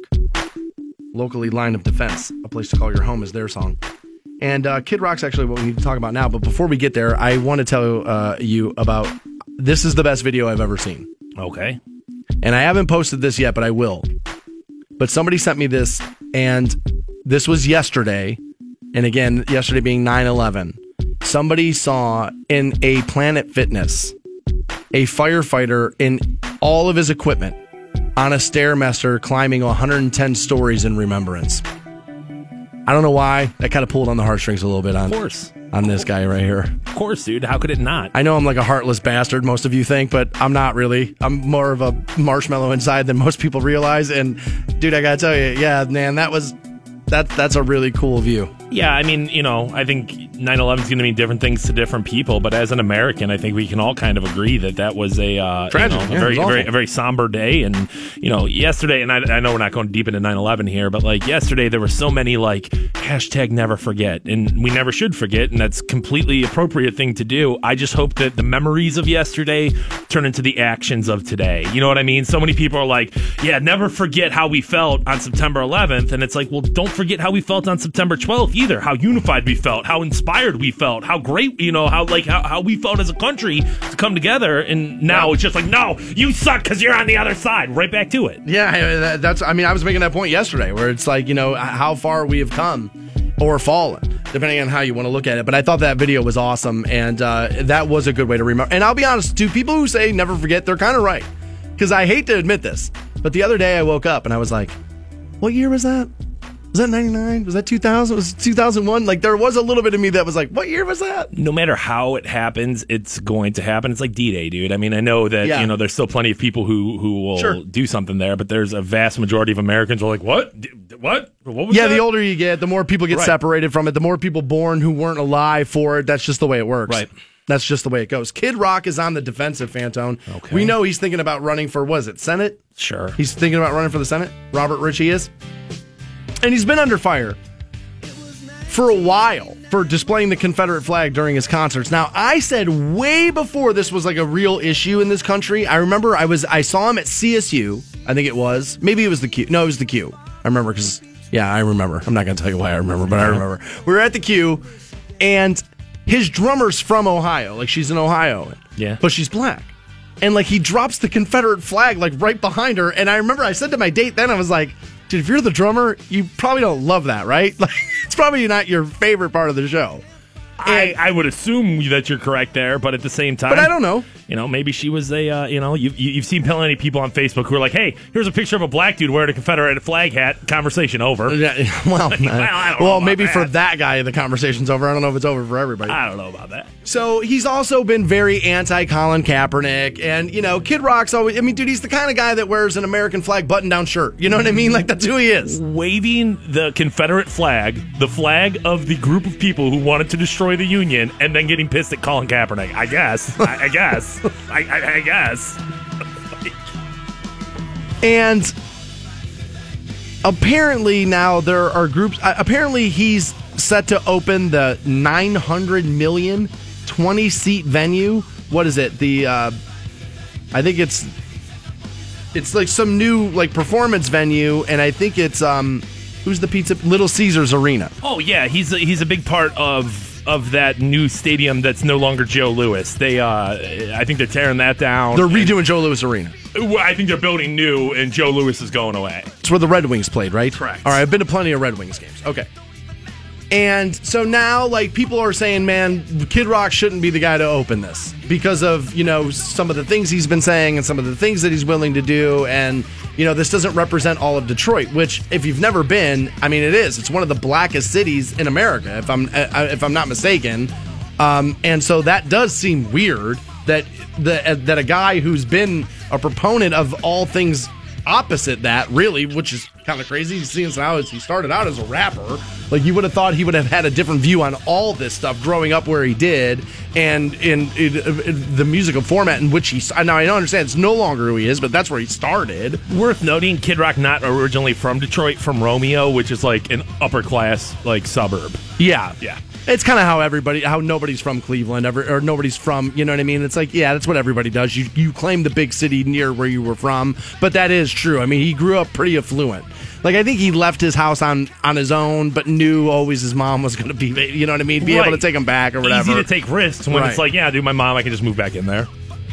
Locally, Line of Defense, a place to call your home is their song. And uh, Kid Rock's actually what we need to talk about now. But before we get there, I want to tell uh, you about this is the best video I've ever seen. Okay. And I haven't posted this yet, but I will. But somebody sent me this, and this was yesterday. And again, yesterday being 9 11. Somebody saw in a Planet Fitness a firefighter in all of his equipment on a Stairmaster climbing 110 stories in remembrance. I don't know why. That kind of pulled on the heartstrings a little bit on, Of course. On this guy right here. Of course, dude. How could it not? I know I'm like a heartless bastard, most of you think, but I'm not really. I'm more of a marshmallow inside than most people realize. And dude, I gotta tell you, yeah, man, that was that that's a really cool view. Yeah, I mean, you know, I think 9/11 is going to mean different things to different people, but as an American, I think we can all kind of agree that that was a uh, you Tragic, know, yeah, very, was very, a very somber day. And you know, yesterday, and I, I know we're not going deep into 9/11 here, but like yesterday, there were so many like hashtag never forget, and we never should forget, and that's completely appropriate thing to do. I just hope that the memories of yesterday turn into the actions of today. You know what I mean? So many people are like, yeah, never forget how we felt on September 11th, and it's like, well, don't forget how we felt on September 12th either. How unified we felt, how inspired we felt, how great, you know, how like how, how we felt as a country to come together. And now it's just like, no, you suck because you're on the other side. Right back to it. Yeah, that's. I mean, I was making that point yesterday, where it's like you know how far we have come or fallen, depending on how you want to look at it. But I thought that video was awesome, and uh, that was a good way to remember. And I'll be honest, to people who say never forget, they're kind of right, because I hate to admit this, but the other day I woke up and I was like, "What year was that?" Was that 99? Was that 2000? Was 2001? Like, there was a little bit of me that was like, what year was that? no matter how it happens, it's going to happen. It's like D Day, dude. I mean, I know that Yeah. you know there's still plenty of people who who will Sure. do something there, but there's a vast majority of Americans who are like, what, D- what, what was Yeah, that? the older you get, the more people get Right. separated from it, the more people born who weren't alive for it. That's just the way it works. Right. That's just the way it goes. Kid Rock is on the defensive, Fantone. Okay. We know he's thinking about running for, was it, Senate? Sure. He's thinking about running for the Senate. Robert Ritchie is. And he's been under fire for a while for displaying the Confederate flag during his concerts. Now, I said way before this was like a real issue in this country. I remember I was I saw him at CSU. I think it was. Maybe it was the Q. No, it was the Q. I remember cuz yeah, I remember. I'm not going to tell you why I remember, but I remember. We were at the Q and his drummer's from Ohio. Like she's in Ohio. Yeah. But she's black. And like he drops the Confederate flag like right behind her. And I remember I said to my date then, I was like, dude, if you're the drummer, you probably don't love that, right? (laughs) Like it's probably not your favorite part of the show. I, I would assume that you're correct there, but at the same time, But I don't know. You know, maybe she was a, uh, you know, you, you, you've seen plenty of people on Facebook who are like, hey, here's a picture of a black dude wearing a Confederate flag hat. Conversation over. Yeah, (laughs) (laughs) well, I don't well, maybe for that. that guy, the conversation's over. I don't know if it's over for everybody. I don't know about that. So he's also been very anti Colin Kaepernick. And, you know, Kid Rock's always, I mean, dude, he's the kind of guy that wears an American flag button down shirt. You know what I mean? Like, that's who he is. Waving the Confederate flag, the flag of the group of people who wanted to destroy the Union, and then getting pissed at Colin Kaepernick. I guess. I, I guess. I, I, I guess. And apparently now there are groups. uh, Apparently he's set to open the 900 million 20 seat venue. What is it? The uh, I think it's it's like some new like performance venue, and I think it's um who's the pizza Little Caesars Arena. Oh yeah, he's a, he's a big part of of that new stadium that's no longer Joe Louis. They, uh, I think they're tearing that down. They're redoing Joe Louis Arena. I think they're building new, and Joe Louis is going away. It's where the Red Wings played, right? Correct. All right, I've been to plenty of Red Wings games. Okay. And so now, like, people are saying, man, Kid Rock shouldn't be the guy to open this because of, you know, some of the things he's been saying and some of the things that he's willing to do. And, you know, this doesn't represent all of Detroit, which, if you've never been, I mean, it is. It's one of the blackest cities in America, if I'm, uh, if I'm not mistaken. Um, and so that does seem weird that the, that a guy who's been a proponent of all things opposite that, really, which is kind of crazy. Seeing how as he started out as a rapper, like you would have thought he would have had a different view on all this stuff growing up where he did, and in, in, in the musical format in which he. Now I don't understand it's no longer who he is, but that's where he started. Worth noting, Kid Rock not originally from Detroit, from Romeo, which is like an upper class like suburb. Yeah, Yeah. It's kind of how everybody, how nobody's from Cleveland, ever, or nobody's from, you know what I mean? It's like, yeah, that's what everybody does. You you claim the big city near where you were from, but that is true. I mean, he grew up pretty affluent. Like I think he left his house on on his own, but knew always his mom was going to be, you know what I mean, be able to take him back or whatever. Easy to take risks when Right. it's like, yeah, dude, my mom, I can just move back in there.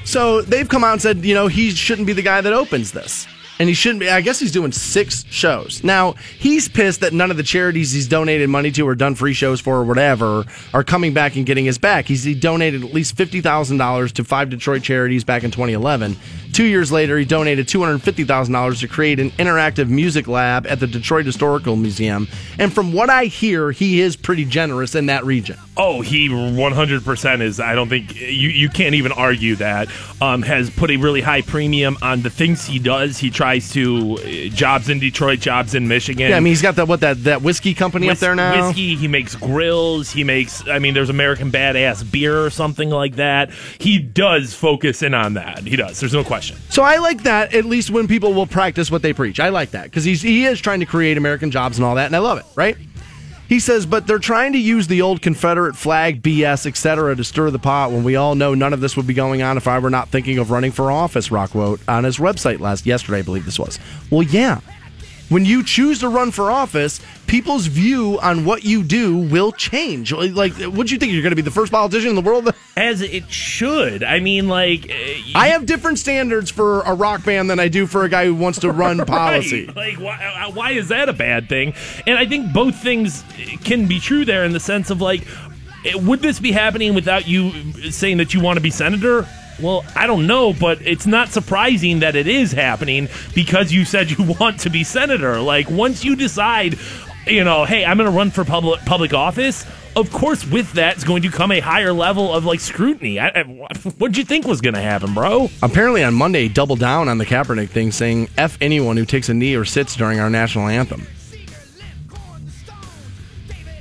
So they've come out and said, you know, he shouldn't be the guy that opens this. And he shouldn't be. I guess he's doing six shows. Now, he's pissed that none of the charities he's donated money to or done free shows for or whatever are coming back and getting his back. He's he donated at least $50,000 to five Detroit charities back in 2011. Two years later, he donated $250,000 to create an interactive music lab at the Detroit Historical Museum. And from what I hear, he is pretty generous in that region. Oh, he 100% is. I don't think you, you can't even argue that. Um, has put a really high premium on the things he does. He tries to uh, jobs in Detroit, jobs in Michigan. Yeah, I mean, he's got that, what, that, that whiskey company up there now? Whiskey. He makes grills. He makes. I mean, there's American Badass beer or something like that. He does focus in on that. He does. There's no question. So I like that at least when people will practice what they preach. I like that because he is trying to create American jobs and all that, and I love it. Right? He says, but they're trying to use the old Confederate flag, BS, etc., to stir the pot. When we all know none of this would be going on if I were not thinking of running for office. Rock wrote on his website last yesterday, I believe this was. Well, yeah. When you choose to run for office, people's view on what you do will change. Like, what do you think? You're going to be the first politician in the world? (laughs) As it should. I mean, like. uh, I have different standards for a rock band than I do for a guy who wants to run (laughs) policy. Like, why, uh, why is that a bad thing? And I think both things can be true there in the sense of like, eh, would this be happening without you saying that you want to be senator? Well, I don't know, but it's not surprising that it is happening because you said you (laughs) want to be senator. Like, once you decide, you know, hey, I'm going to run for public public office. Of course, with that is going to come a higher level of like scrutiny. I, I, what did you think was going to happen, bro? Apparently, on Monday, double down on the Kaepernick thing, saying "f anyone who takes a knee or sits during our national anthem."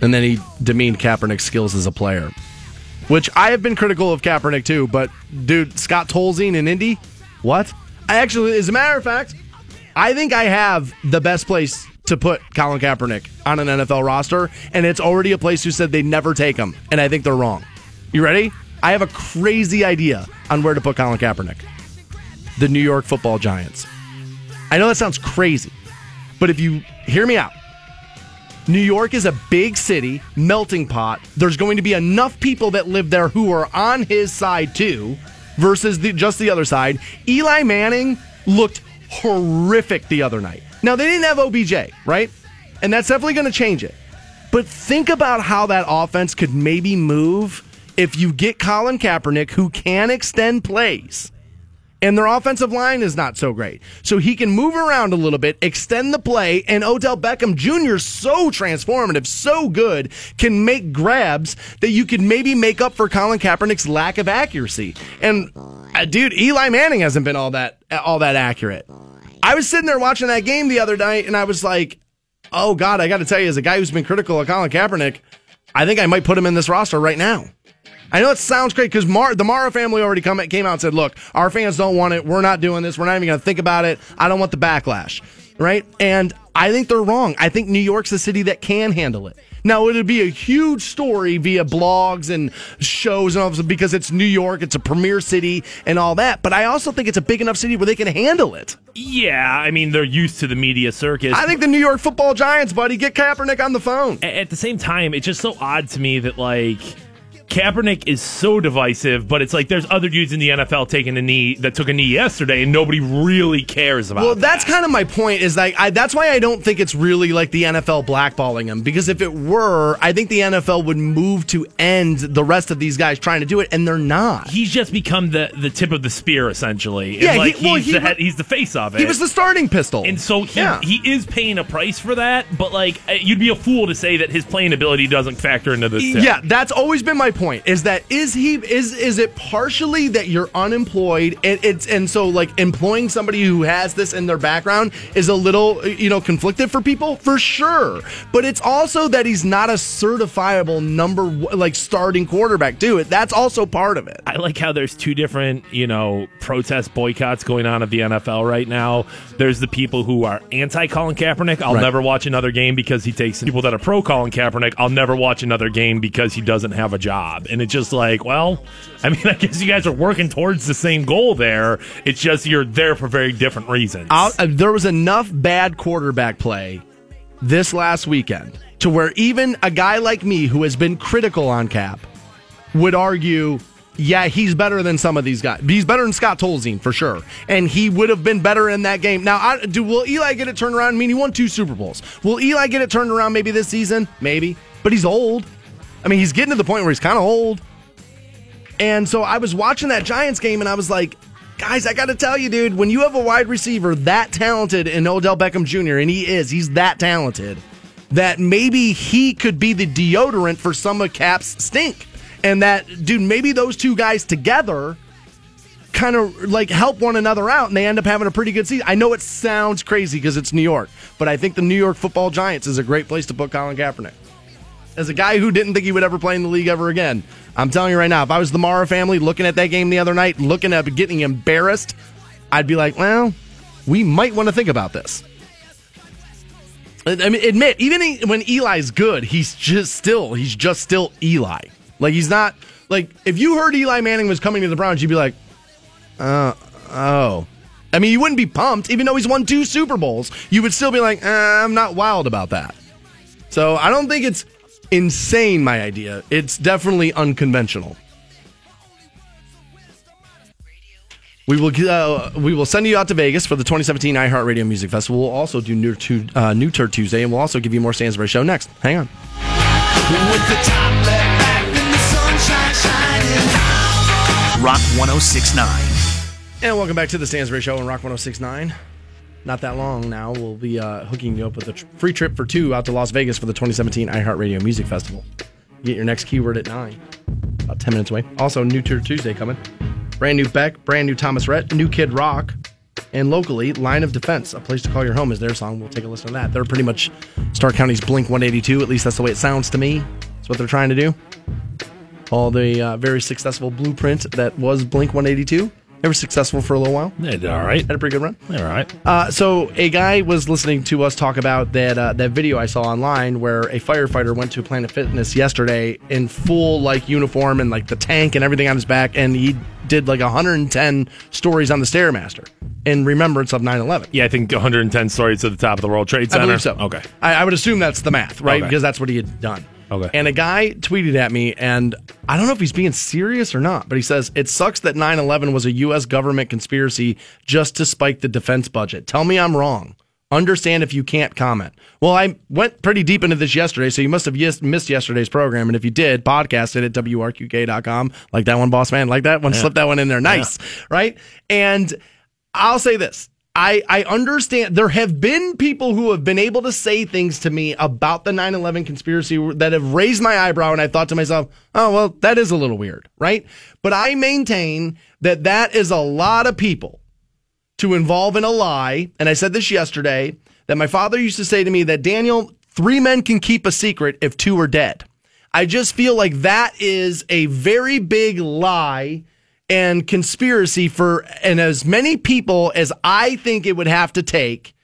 And then he demeaned Kaepernick's skills as a player, which I have been critical of Kaepernick too. But dude, Scott Tolzien in Indy, what? I actually, as a matter of fact, I think I have the best place to put Colin Kaepernick on an NFL roster, and it's already a place who said they never take him, and I think they're wrong. You ready? I have a crazy idea on where to put Colin Kaepernick. The New York Football Giants. I know that sounds crazy, but if you hear me out, New York is a big city, melting pot. There's going to be enough people that live there who are on his side too, versus the, just the other side. Eli Manning looked horrific the other night. Now, they didn't have OBJ, right? And that's definitely going to change it. But think about how that offense could maybe move if you get Colin Kaepernick, who can extend plays. And their offensive line is not so great. So he can move around a little bit, extend the play, and Odell Beckham Jr. so transformative, so good, can make grabs that you could maybe make up for Colin Kaepernick's lack of accuracy. And uh, dude, Eli Manning hasn't been all that all that accurate. I was sitting there watching that game the other night, and I was like, "Oh God, I got to tell you, as a guy who's been critical of Colin Kaepernick, I think I might put him in this roster right now." I know it sounds great because Mar- the Mara family already come, came out and said, look, our fans don't want it. We're not doing this. We're not even going to think about it. I don't want the backlash. Right? And I think they're wrong. I think New York's a city that can handle it. Now, it'd be a huge story via blogs and shows and all this because it's New York, it's a premier city and all that. But I also think it's a big enough city where they can handle it. Yeah, I mean, they're used to the media circus. I think the New York football giants, buddy, get Kaepernick on the phone. At the same time, it's just so odd to me that, like, Kaepernick is so divisive, but it's like there's other dudes in the NFL taking a knee that took a knee yesterday, and nobody really cares about. Well, that's kind of my point. Is like I, that's why I don't think it's really like the NFL blackballing him because if it were, I think the NFL would move to end the rest of these guys trying to do it, and they're not. He's just become the, the tip of the spear, essentially. Yeah, he- like, well, he's, he the head, he's the face of it. He was the starting pistol, and so he, Yeah. he is paying a price for that, but like uh, you'd be a fool to say that his playing ability doesn't factor into this. Yeah, that's always been my point. Is that is he is is it partially that you're unemployed and it's and so like employing somebody who has this in their background is a little you know conflicted for people for sure. But it's also that he's not a certifiable number like starting quarterback too. That's also part of it. I like how there's two different, you know, protest boycotts going on at the NFL right now. There's the people who are anti Colin Kaepernick. I'll Right. never watch another game because he takes people that are pro Colin Kaepernick. I'll never watch another game because he doesn't have a job. And it's just like, well, I mean, (laughs) I guess you guys are working towards the same goal there. It's just you're there for very different reasons. I'll, uh, there was enough bad quarterback play this last weekend to where even a guy like me who has been critical on Cap would argue, yeah, he's better than some of these guys. He's better than Scott Tolzien for sure, and he would have been better in that game. Now, I, do will Eli get it turned around? I mean, he won two Super Bowls. Will Eli get it turned around maybe this season? Maybe, but he's old. I mean, he's getting to the point where he's kind of old. And so I was watching that Giants game and I was like, guys, I got to tell you, dude, when you have a wide receiver that talented in Odell Beckham Jr., and he is, he's that talented, that maybe he could be the deodorant for some of Cap's stink. And that, dude, maybe those two guys together kind of like help one another out and they end up having a pretty good season. I know it sounds crazy because it's New York, but I think the New York football giants is a great place to put Colin Kaepernick as a guy who didn't think he would ever play in the league ever again, I'm telling you right now, if I was the Mara family looking at that game the other night, looking at getting embarrassed, I'd be like, well, we might want to think about this. I mean, admit, even when Eli's good, he's just still, he's just still Eli. Like, he's not, like, if you heard Eli Manning was coming to the Browns, you'd be like, uh, oh. I mean, you wouldn't be pumped, even though he's won two Super Bowls. You would still be like, eh, I'm not wild about that. So I don't think it's insane, my idea. It's definitely unconventional. We will uh, we will send you out to Vegas for the 2017 iHeartRadio Music Festival. We'll also do New, tu- uh, New Tour Tuesday, and we'll also give you more Stansbury Show next. Hang on. Rock 1069. And welcome back to the Stansbury Show on Rock 1069. Not that long now. We'll be uh, hooking you up with a tr- free trip for two out to Las Vegas for the 2017 iHeartRadio Music Festival. Get your next keyword at 9, about 10 minutes away. Also, New Tour Tuesday coming. Brand new Beck, brand new Thomas Rhett, new Kid Rock, and locally, Line of Defense, A Place to Call Your Home is their song. We'll take a listen to that. They're pretty much Stark County's Blink 182. At least that's the way it sounds to me. That's what they're trying to do. All the uh, very successful blueprint that was Blink 182. They were successful for a little while. They did all right. Had a pretty good run. All right. Uh, so a guy was listening to us talk about that uh, that video I saw online where a firefighter went to Planet Fitness yesterday in full like uniform and like the tank and everything on his back, and he did like 110 stories on the stairmaster in remembrance of 9/11. Yeah, I think 110 stories to the top of the World Trade Center. I believe so. Okay. I, I would assume that's the math, right? Okay. Because that's what he had done. Okay. And a guy tweeted at me, and I don't know if he's being serious or not, but he says, It sucks that 9 11 was a U.S. government conspiracy just to spike the defense budget. Tell me I'm wrong. Understand if you can't comment. Well, I went pretty deep into this yesterday, so you must have yes- missed yesterday's program. And if you did, podcast it at WRQK.com. Like that one, boss man. Like that one. Slip that one in there. Nice. Right? And I'll say this. I, I understand there have been people who have been able to say things to me about the 9 11 conspiracy that have raised my eyebrow, and I thought to myself, oh, well, that is a little weird, right? But I maintain that that is a lot of people to involve in a lie. And I said this yesterday that my father used to say to me that Daniel, three men can keep a secret if two are dead. I just feel like that is a very big lie and conspiracy for and as many people as I think it would have to take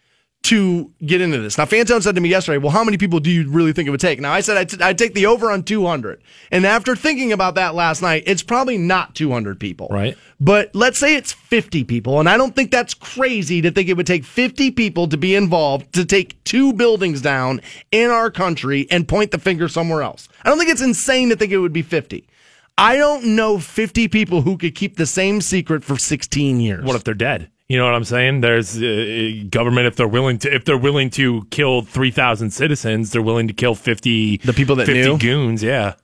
to get into this. Now, Fantone said to me yesterday, "Well, how many people do you really think it would take?" Now, I said I'd, t- I'd take the over on 200, and after thinking about that last night, it's probably not 200 people, Right. But let's say it's 50 people, and I don't think that's crazy to think it would take 50 people to be involved to take two buildings down in our country and point the finger somewhere else. I don't think it's insane to think it would be 50. I don't know 50 people who could keep the same secret for 16 years. What if they're dead? You know what I'm saying? There's uh, government if they're willing to if they're willing to kill 3,000 citizens, they're willing to kill 50 The people that 50 knew? goons, yeah.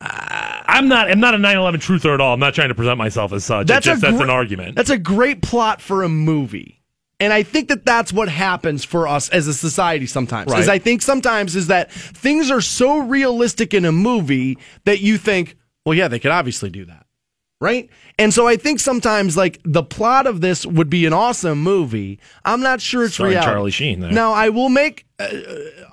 I'm not I'm not a 9/11 truther at all. I'm not trying to present myself as such. That's, just, that's an argument. That's a great plot for a movie. And I think that that's what happens for us as a society sometimes. Is Right. I think sometimes is that things are so realistic in a movie that you think, well, yeah, they could obviously do that. Right? And so I think sometimes like the plot of this would be an awesome movie. I'm not sure it's Starring reality. Charlie Sheen there. Now I will make uh,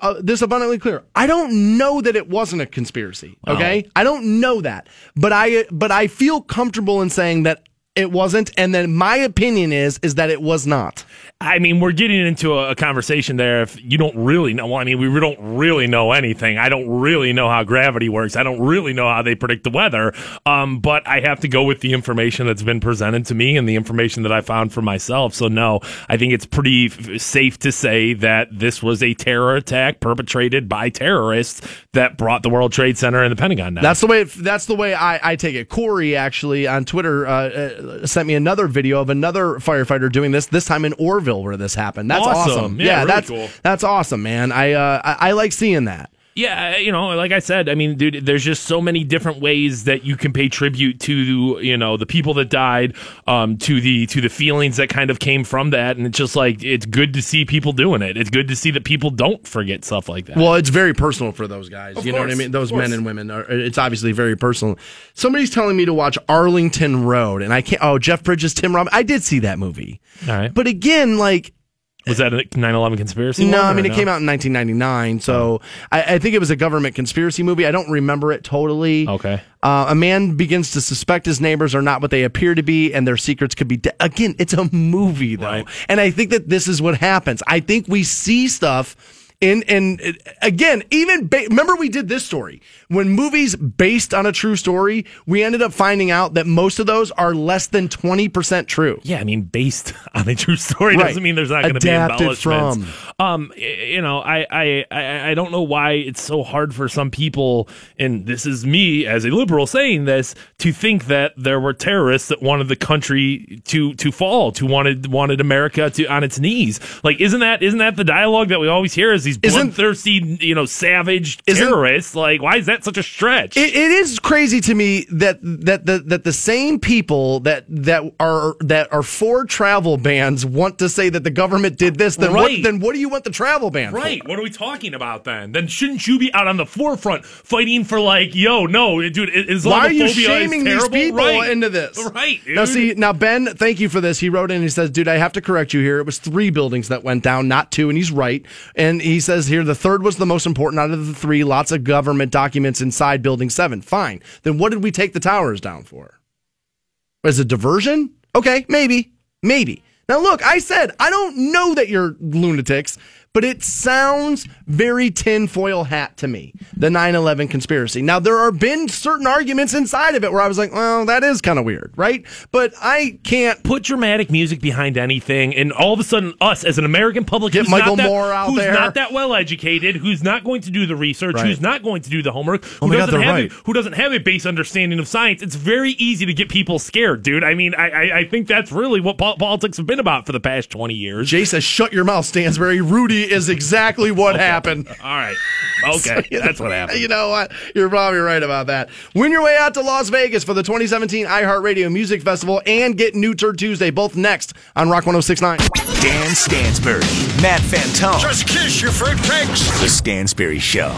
uh, this abundantly clear. I don't know that it wasn't a conspiracy. Okay, I don't know that, but I but I feel comfortable in saying that it wasn't, and then my opinion is is that it was not. I mean, we're getting into a, a conversation there. If you don't really know, well, I mean, we don't really know anything. I don't really know how gravity works. I don't really know how they predict the weather. Um, but I have to go with the information that's been presented to me and the information that I found for myself. So no, I think it's pretty f- safe to say that this was a terror attack perpetrated by terrorists that brought the World Trade Center and the Pentagon down. That's the way. It, that's the way I, I take it. Corey actually on Twitter uh, uh, sent me another video of another firefighter doing this. This time in Orrville, where this happened. That's Awesome. awesome. Yeah, really that's cool. that's awesome, man. I, uh, I I like seeing that. Yeah, you know, like I said, I mean, dude, there's just so many different ways that you can pay tribute to, you know, the people that died, um, to the to the feelings that kind of came from that, and it's just like it's good to see people doing it. It's good to see that people don't forget stuff like that. Well, it's very personal for those guys. Of you know what I mean? Those men and women. Are, it's obviously very personal. Somebody's telling me to watch Arlington Road, and I can't. Oh, Jeff Bridges, Tim Robbins. I did see that movie, All right, but again, like was that a 9/11 conspiracy? no, I mean it came out in 1999, so I, I think it was a government conspiracy movie. I don't remember it totally. Okay. Uh, a man begins to suspect his neighbors are not what they appear to be, and their secrets could be. De- Again, it's a movie, though. Right. And I think that this is what happens. I think we see stuff And and again, even ba- remember we did this story when movies based on a true story, we ended up finding out that most of those are less than twenty percent true. Yeah, I mean, based (laughs) on a true story Right. doesn't mean there's not going to be embellishments. Um, you know, I, I, I, I don't know why it's so hard for some people, and this is me as a liberal saying this, to think that there were terrorists that wanted the country to to fall, to wanted wanted America to on its knees. Like, isn't that isn't that the dialogue that we always hear? Is these bloodthirsty, you know, savage terrorists? Like, why is that such a stretch? It, it is crazy to me that that the that the same people that that are that are for travel bans want to say that the government did this. Then Right. what? Then what do you want the travel ban? for? Right. What are we talking about then? Then shouldn't you be out on the forefront fighting for like, yo, no, dude, Islamophobia Why are you shaming these people Right. into this? Right. Now, see, now Ben, thank you for this. He wrote in. He says, "Dude, I have to correct you here. It was three buildings that went down, not two, And he's right. And he says here the third was the most important out of the three. Lots of government documents inside Building Seven. Fine. Then what did we take the towers down for? As a diversion? Okay, maybe, maybe. Now look, I said I don't know that you're lunatics, but it sounds very tinfoil hat to me. The 9/11 conspiracy. Now there are been certain arguments inside of it where I was like, well, that is kind of weird, right? But I can't. Put dramatic music behind anything, and all of a sudden, us as an American public, Get who's Michael not that, Moore out who's there. not that well educated, who's not going to do the research, Right. who's not going to do the homework, oh who Oh doesn't they're have right. a, who doesn't have a base understanding of science. It's very easy to get people scared, dude. I mean, I I, I think that's really what po- politics have been about for the past twenty years. Jay says, "Shut your mouth, Stansbury." Rudy is exactly what happened. All right, okay, (laughs) that's what happened. You know what? You're probably right about that. Win your way out to Las Vegas for the 2017 iHeartRadio Music Festival and get New Turd Tuesday, both next on Rock 1069. Dan Stansbury, Matt Fantone. Just kiss your fruitcakes. The Stansbury Show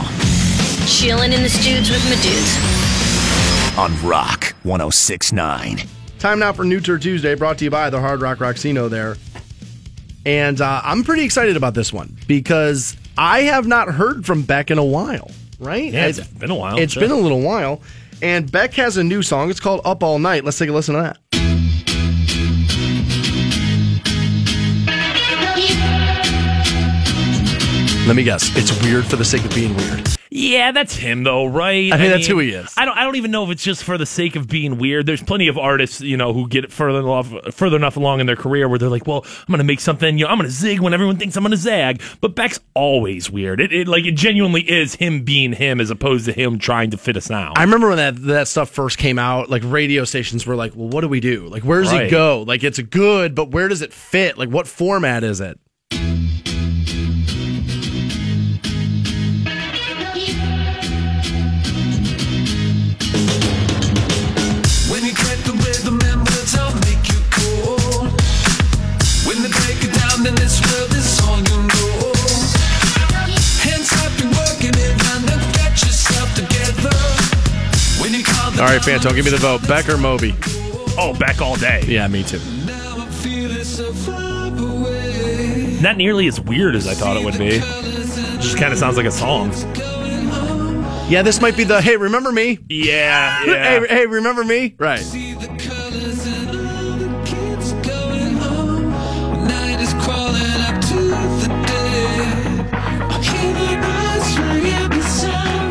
Chilling in the studs with my dudes. on Rock 1069. Time now for New Turd Tuesday, brought to you by the Hard Rock Rocksino there. And uh, I'm pretty excited about this one because I have not heard from Beck in a while, right? Yeah, it's been a while. It's Sure. been a little while. And Beck has a new song. It's called Up All Night. Let's take a listen to that. Let me guess. It's weird for the sake of being weird. Yeah, that's him though, right? I think that's who he is. I don't. I don't even know if it's just for the sake of being weird. There's plenty of artists, you know, who get further enough, further enough along in their career where they're like, "Well, I'm going to make something. You know, I'm going to zig when everyone thinks I'm going to zag." But Beck's always weird. It, it like it genuinely is him being him as opposed to him trying to fit a sound. I remember when that that stuff first came out, like radio stations were like, "Well, what do we do? Like, where does Right. it go? Like, it's good, but where does it fit? Like, what format is it?" All right, Fantone, give me the vote. Beck or Moby? oh, Beck all day. Yeah, me too. now I feel it so far away. Not nearly as weird as I thought it would be. Just kind of sounds like a song. Yeah, this might be the hey, remember me? Yeah, (laughs) Hey, hey, remember me? Right.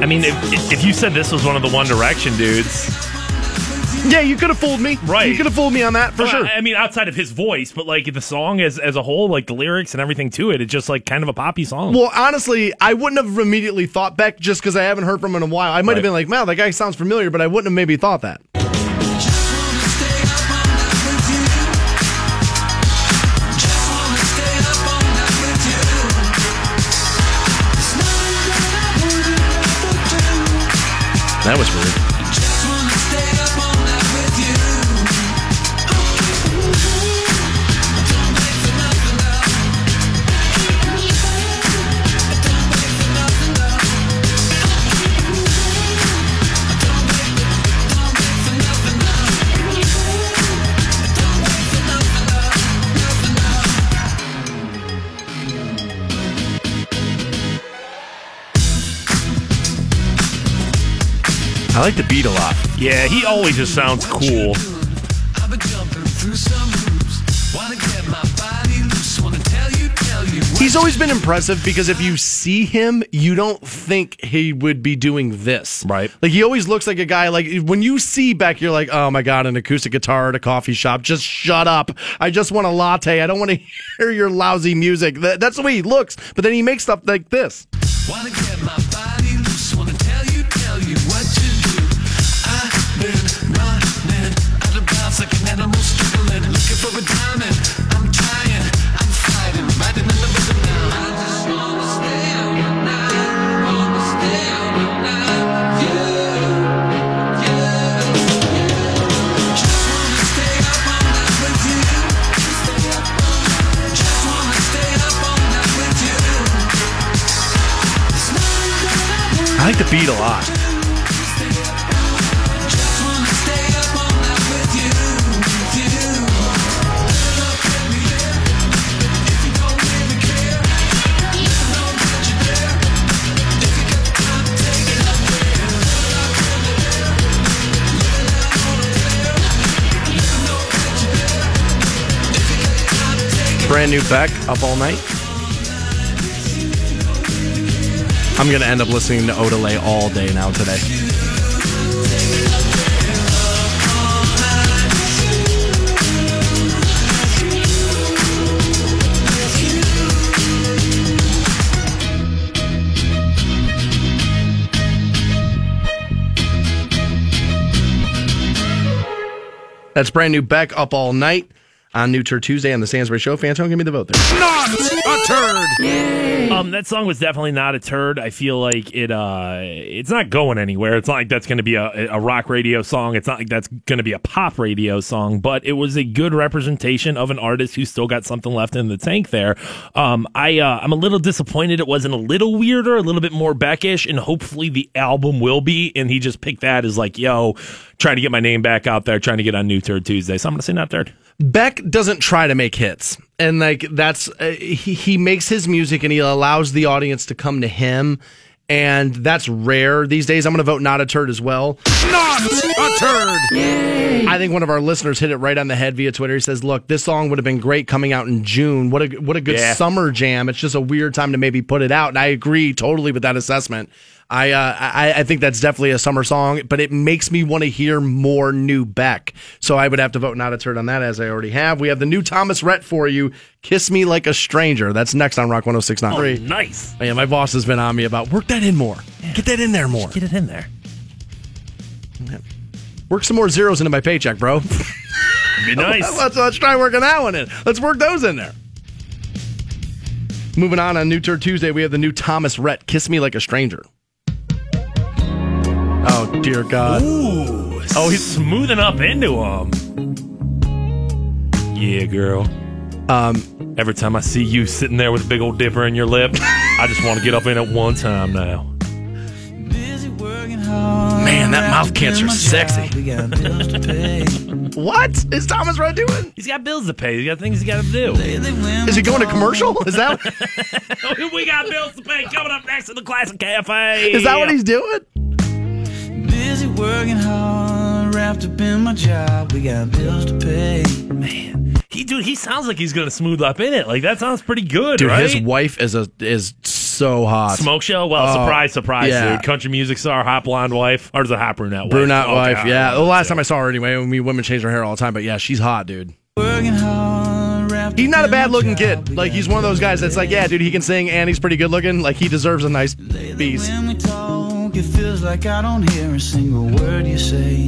I mean, if, if you said this was one of the One Direction dudes, Yeah, you could have fooled me. Right. You could have fooled me on that for Well, sure. I I mean, outside of his voice, but like the song as as a whole, like the lyrics and everything to it, it's just like kind of a poppy song. Well, honestly, I wouldn't have immediately thought Beck just because I haven't heard from him in a while. I might Right. have been like, "Wow, that guy sounds familiar," but I wouldn't have maybe thought that. That was weird. I like the beat a lot. yeah, he always just sounds cool. I've been jumping through some hoops. Wanna get my body loose. Wanna tell you, tell you He's always been impressive because if you see him, you don't think he would be doing this. Right. Like he always looks like a guy like when you see Beck, you're like, oh my god, an acoustic guitar at a coffee shop. Just shut up. I just want a latte. I don't want to (laughs) hear your lousy music. That's the way he looks. But then he makes stuff like this. Wanna get my got time, take it Brand new Beck, up all night. I'm gonna end up listening to Odelay all day now today. That's brand new Beck up all night on New Tour Tuesday on the Stansbury Show. Fantone, give me the vote there. Not a turd. Um, that song was definitely not a turd. I feel like it. Uh, it's not going anywhere. It's not like that's going to be a, a rock radio song. It's not like that's going to be a pop radio song. But it was a good representation of an artist who's still got something left in the tank. There. Um, I uh, I'm a little disappointed. It wasn't a little weirder, a little bit more Beckish, and hopefully the album will be. And he just picked that as like, yo, trying to get my name back out there, trying to get on New Turd Tuesday. So I'm going to say not third. Beck doesn't try to make hits, and like that's uh, he he makes his music and he allows the audience to come to him, and that's rare these days. I'm going to vote not a turd as well. Not a turd. I think one of our listeners hit it right on the head via Twitter. He says, "Look, this song would have been great coming out in June. What a what a good Yeah. summer jam. It's just a weird time to maybe put it out." And I agree totally with that assessment. I uh, I, I think that's definitely a summer song, but it makes me want to hear more new Beck. So I would have to vote not a turd on that, as I already have. We have the new Thomas Rhett for you. "Kiss Me Like a Stranger." That's next on Rock 106.3. Oh, nice. Oh, yeah, my boss has been on me about work that in more. Get that in there more. Get it in there. Work some more zeros into my paycheck, bro. (laughs) Be (laughs) nice. let's, let's try working that one in. Let's work those in there. Moving on on New Tour Tuesday, we have the new Thomas Rhett, Kiss Me Like a Stranger. Oh, dear God. Ooh, oh, he's smoothing up into him. Yeah, girl. Um, every time I see you sitting there with a big old dipper in your lip, I just want to get up in it one time now. Man, that mouth cancer's sexy. (laughs) What is Thomas Rhett doing? He's got bills to pay. He's got things he's got to do. Is he going to commercial? Is that (laughs) we got bills to pay coming up next to the Classic Cafe. is that what he's doing? Busy working hard, wrapped up in my job. We got bills to pay. Man, he dude, he sounds like he's gonna smooth up in it. Like that sounds pretty good, Dude, right? his wife is a is so hot. Smoke show? Well, Oh, surprise, surprise, yeah. dude. Country music star, hot blonde wife, or is it hot brunette wife? Brunette Okay, wife, I yeah. The know. last time I saw her, anyway, when we women change our hair all the time, but yeah, she's hot, dude. Working hard, He's not a bad looking kid. Like he's one of those guys that's like, yeah, dude, he can sing and he's pretty good looking. Like he deserves a nice piece. When it feels like I don't hear a single word you say.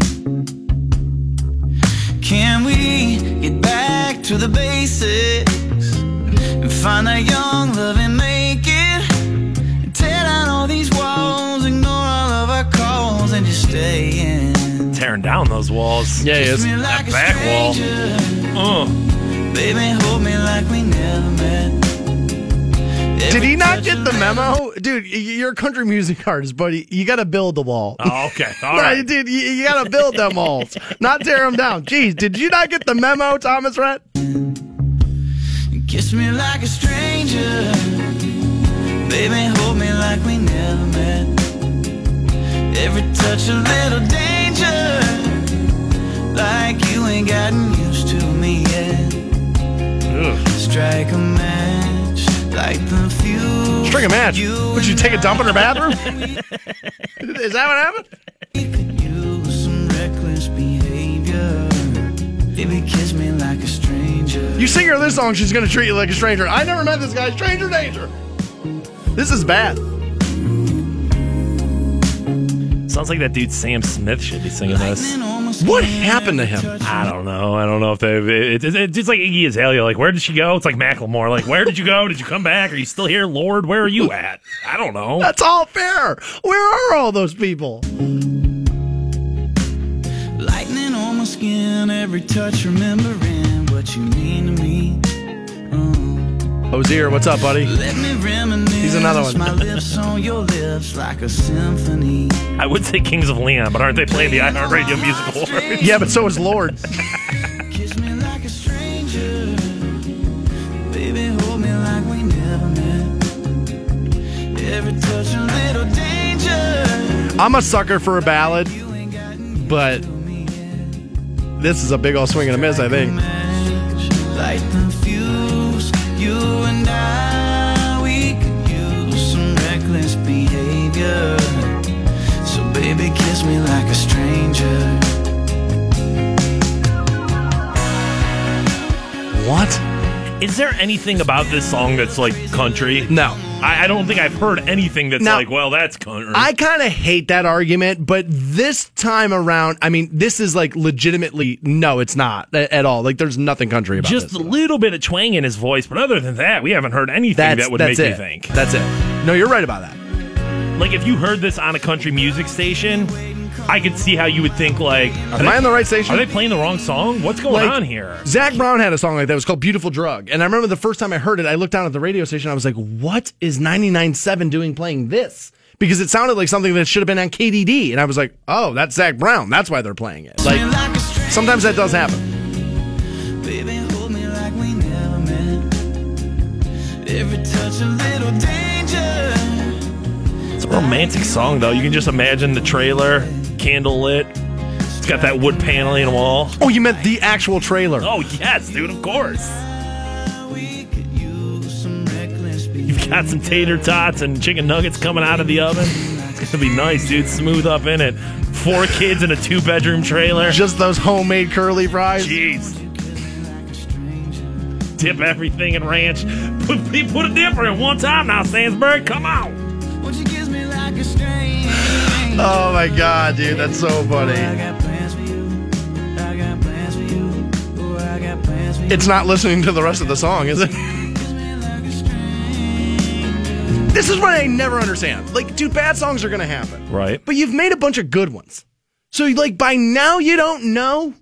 Can we get back to the basics and find that young love and make it? Tear down all these walls, ignore all of our calls, and just stay in. Tearing down those walls. Yeah, he Kiss is. like a back wall. stranger. Uh, Baby, hold me like we never met. Did he not get the memo, dude? You're a country music artist, buddy. You got to build the wall. oh, okay. (laughs) All No, right. dude, you, you got to build them walls, not tear them down. Jeez, did you not get the memo, Thomas Rhett? Kiss me like a stranger. Baby, hold me like we never met. Every touch a little danger. Like you ain't gotten used to me yet. Ugh. Strike a match, light take a dump in her bathroom? (laughs) Is that what happened? Use some reckless behavior. Baby, kiss me like a stranger. You sing her this song, she's gonna treat you like a stranger. I never met this guy. Stranger danger. This is bad. Sounds like that dude Sam Smith should be singing this. What happened to him? I don't know. I don't know if they. It, it, it's just like Iggy Azalea. Like, where did she go? It's like Macklemore. Like, where did you go? Did you come back? Are you still here, Lorde? Where are you at? I don't know. That's all fair. Where are all those people? Lightning on my skin, every touch remembering what you mean to me. Hozier, what's up, buddy? Let me. He's another one. My lips (laughs) on your lips like a symphony. I would say Kings of Leon, but aren't they playing the iHeartRadio Music Awards? Yeah, but so is Lorde. (laughs) Kiss me like a stranger. Baby, hold me like we never met. Every touch a little danger. I'm a sucker for a ballad, but this is a big old swing and a miss, I think. Behavior. So, baby, kiss me like a stranger. What? Is there anything about this song that's like country? No. I, I don't think I've heard anything that's Now- like, well, that's country. I kind of hate that argument, but this time around, I mean, this is like legitimately no, it's not a- at all. Like, there's nothing country about it. just this. a little bit of twang in his voice, but other than that, we haven't heard anything That's that would that's make it. me think. That's it. No, you're right about that. Like if you heard this on a country music station, I could see how you would think like, Am they- I on the right station? Are they playing the wrong song? What's going Like, on here? Zac Brown had a song like that. It was called Beautiful Drug. And I remember the first time I heard it, I looked down at the radio station. I was like, what is 99.7 doing playing this? Because it sounded like something that should have been on KDD. And I was like, oh, that's Zac Brown. That's why they're playing it. Like, Like a stranger. sometimes that does happen. Baby, romantic song though. You can just imagine the trailer, candle lit. It's got that wood paneling wall. Oh, you meant the actual trailer. Oh yes, dude, of course. We could use some reckless You've got some tater tots and chicken nuggets coming out of the oven. It's gonna be nice, dude. Smooth up in it. Four kids in a two bedroom trailer. Just those homemade curly fries. Jeez. Dip everything in ranch. Put, put a dipper in one time now, Stansbury. Come on. Oh my god, dude, that's so funny. got plans for you. I got plans for you. I got plans for you. It's not listening to the rest of the song, is it? Kiss me like a stranger. This is what I never understand. Like, dude, bad songs are gonna happen. Right. But you've made a bunch of good ones. So like by now you don't know.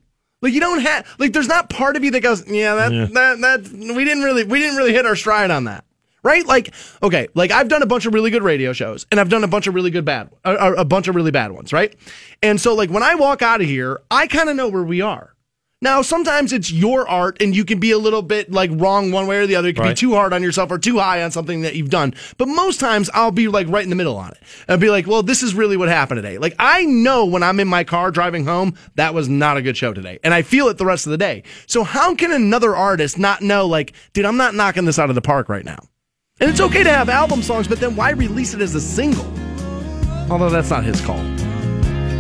Like you don't have like there's not part of you that goes, yeah, that Yeah. that that we didn't really we didn't really hit our stride on that. Right? Like okay, like I've done a bunch of really good radio shows and I've done a bunch of really good bad a, a- bunch of really bad ones, right? And so like when I walk out of here, I kind of know where we are. Now, sometimes it's your art and you can be a little bit like wrong one way or the other. You can be too hard on yourself or too high on something that you've done. But most times I'll be like right in the middle on it and be like, well, this is really what happened today. Like I know when I'm in my car driving home, that was not a good show today. And I feel it the rest of the day. So how can another artist not know like, dude, I'm not knocking this out of the park right now. And it's okay to have album songs, but then why release it as a single? Although that's not his call.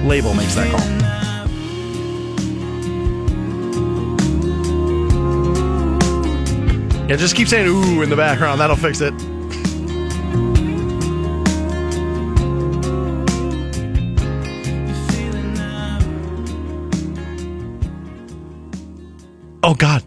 Label makes that call. Yeah, just keep saying ooh in the background. That'll fix it. Oh God,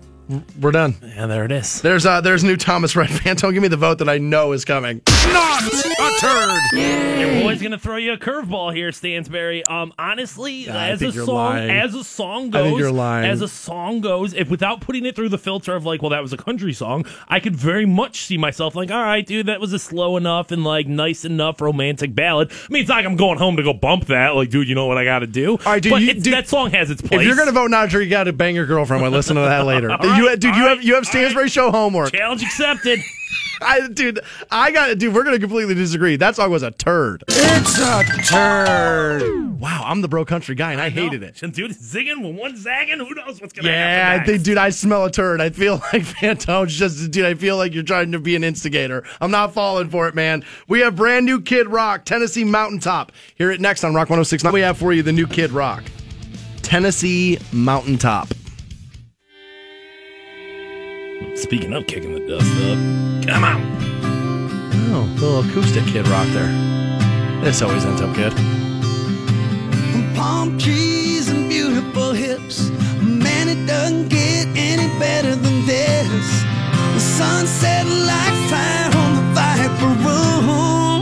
we're done. And there it is. There's uh, there's new Thomas Redman. Don't give me the vote that I know is coming. Not a turd. Your boy's gonna throw you a curveball here, Stansberry. Um, honestly, I as a song, lying. as a song I goes, think you're lying. as a song goes, if without putting it through the filter of like, well, that was a country song, I could very much see myself like, all right, dude, that was a slow enough and like nice enough romantic ballad. I mean, it's like I'm going home to go bump that. Like, dude, you know what I got to do. All right, dude, but you- dude, that song has its place. If you're gonna vote not sure, you got to bang your girlfriend. We'll listen to that later. (laughs) you, right, dude, all you right. have you have Stansbury show homework. challenge accepted. (laughs) I, dude, I got dude. We're gonna completely disagree. That song was a turd. It's a turd. Wow, I'm the bro country guy, and I, hated it. Dude, zigging with one zagging. Who knows what's gonna Yeah, I happen? think, dude, I smell a turd. I feel (laughs) like Fantone's just, dude, I feel like you're trying to be an instigator. I'm not falling for it, man. We have brand new Kid Rock, Tennessee Mountaintop. Hear it next on Rock 106. Now we have for you the new Kid Rock, Tennessee Mountaintop. Speaking of kicking the dust up, come on. Oh, little acoustic Kid Rock there. This always ends up good. palm trees and beautiful hips. Man, it doesn't get any better than this. The sunset like fire on the Viper Room.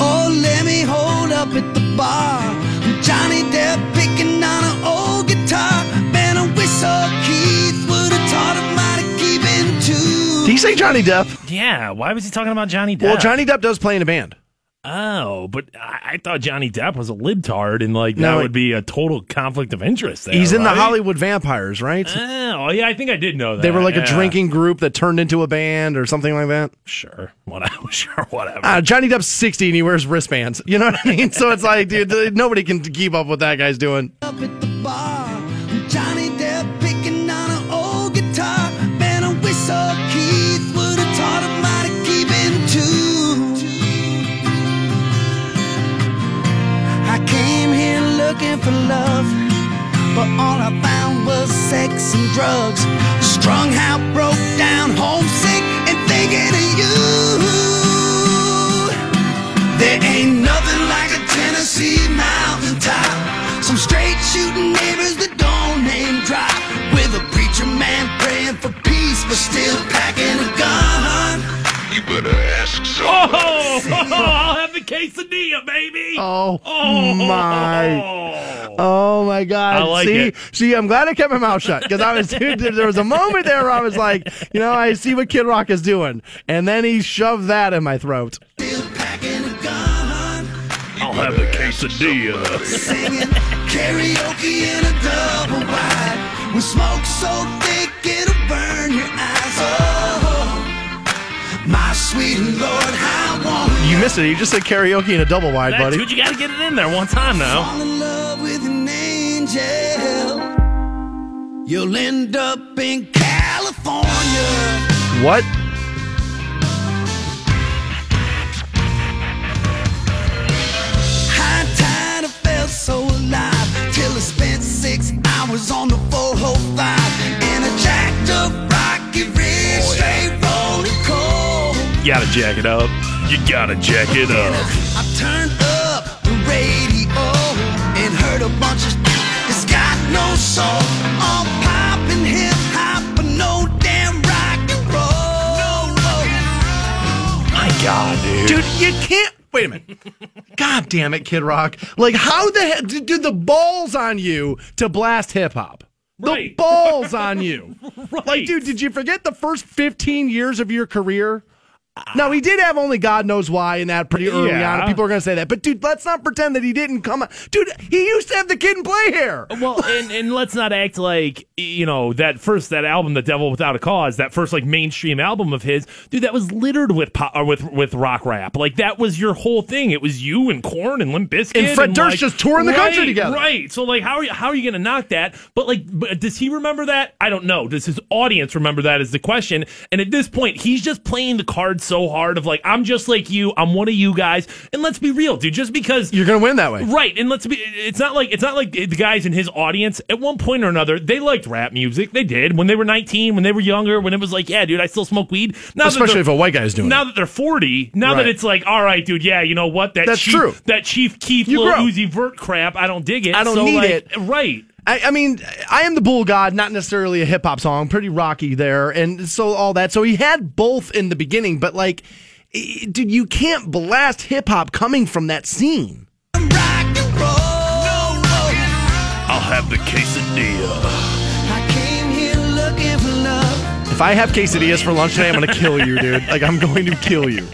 Oh, let me hold up at the bar. Did he say Johnny Depp? Yeah, why was he talking about Johnny Depp? Well, Johnny Depp does play in a band. Oh, but I, I thought Johnny Depp was a libtard, and like No, that would be a total conflict of interest. There, He's in the? Hollywood Vampires, right? Oh, yeah, I think I did know that. they were like yeah. a drinking group that turned into a band or something like that. Sure, (laughs) whatever. (laughs) Sure, whatever. Uh, Johnny Depp's 60 and he wears wristbands. You know what I mean? So it's like, dude, nobody can keep up with that guy's doing. up at the bar. Looking for love, but all I found was sex and drugs. Strung out, broke down, homesick, and thinking quesadilla, baby. Oh, Oh. my. Oh my God! I like see, it. see, I'm glad I kept my mouth shut because I was. (laughs) Dude, there was a moment there where I was like, you know, I see what Kid Rock is doing, and then he shoved that in my throat. Still packing a gun. I'll have the quesadilla. Singing karaoke in a double wide. With smoke so thick my sweet Lord, how I want You missed it. You just said karaoke in a double wide, That, buddy. dude, you got to get it in there one time now. fall in love with an angel. You'll end up in California. What? High tide, I felt so alive till I spent six hours on the 405 in a jacked up cold. You got to jack it up. You got to jack it up. I turned up the radio and heard a bunch of it's got no soul, all pop and hip hop, but no damn rock and roll. No, My God, dude. Dude, you can't. Wait a minute. (laughs) God damn it, Kid Rock. Like, how the heck did the balls on you to blast hip hop? The Right. balls on you. (laughs) Right. Like, dude, did you forget the first 15 years of your career? Now, he did have only God knows why in that pretty early Yeah. on. People are going to say that. But, dude, let's not pretend that he didn't come out. Dude, he used to have the Kid 'n Play hair. Well, and, and let's not act like you know that first that album, "The Devil Without a Cause," that first like mainstream album of his, dude. That was littered with pop, or uh, with with rock rap. Like that was your whole thing. It was you and Korn and Limp Bizkit And Fred Durst like- just touring the country together. Right. So like, how are you how are you gonna knock that? But like, but does he remember that? I don't know. Does his audience remember that? Is the question. And at this point, he's just playing the card so hard of like, I'm just like you. I'm one of you guys. And let's be real, dude. Just because You're going to win that way. Right, and let's be. It's not like it's not like the guys in his audience at one point or another they liked rap music. They did when they were nineteen, when they were younger, when it was like, yeah, dude, I still smoke weed. Now Especially if a white guy's doing now it. that they're forty, now that it's like, all right, dude, yeah, you know what? That That's Chief, true. That Chief Keef You Lil grow. Uzi Vert crap, I don't dig it. I don't So, need like, it. Right. I, I mean, I am the Bullgod, not necessarily a hip hop song, pretty rocky there, and so all that. So he had both in the beginning, but like, dude, you can't blast hip hop coming from that scene. Rock and roll. I'll have the quesadilla. I came here looking for love. If I have quesadillas for lunch today, I'm gonna kill you, dude. Like, I'm going to kill you.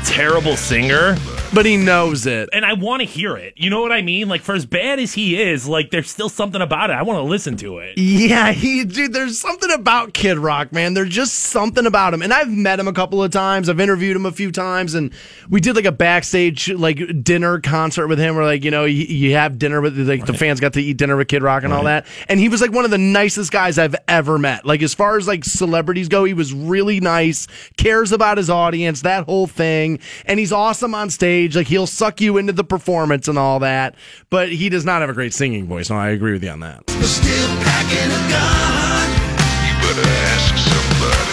Terrible singer, but he knows it. and I want to hear it. You know what I mean? Like for as bad as he is, like there's still something about it. I want to listen to it. Yeah, he dude, there's something about Kid Rock, man. There's just something about him. And I've met him a couple of times. I've interviewed him a few times and we did like a backstage like dinner concert with him where like, you know, you, you have dinner with like the fans got to eat dinner with Kid Rock and all that. And he was like one of the nicest guys I've ever met. Like as far as like celebrities go, he was really nice, cares about his audience, that whole thing. And he's awesome on stage. Like he'll suck you into the performance and all that. But he does not have a great singing voice. No, I agree with you on that. Still packing a gun. You better ask somebody.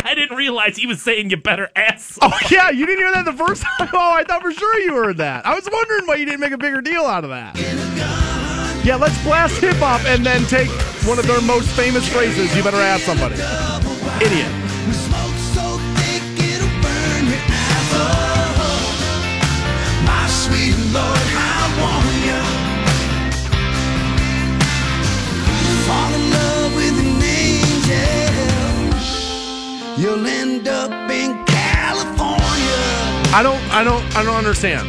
(laughs) I didn't realize he was saying you better ask. Oh yeah, you didn't hear that the first (laughs) time. Oh, I thought for sure you heard that. I was wondering why you didn't make a bigger deal out of that. Yeah, let's blast hip hop and then take one of their most famous phrases. You better ask somebody. Idiot. Lord, I want you. Fall in love with an angel. You'll end up in California. I don't. I don't. I don't understand.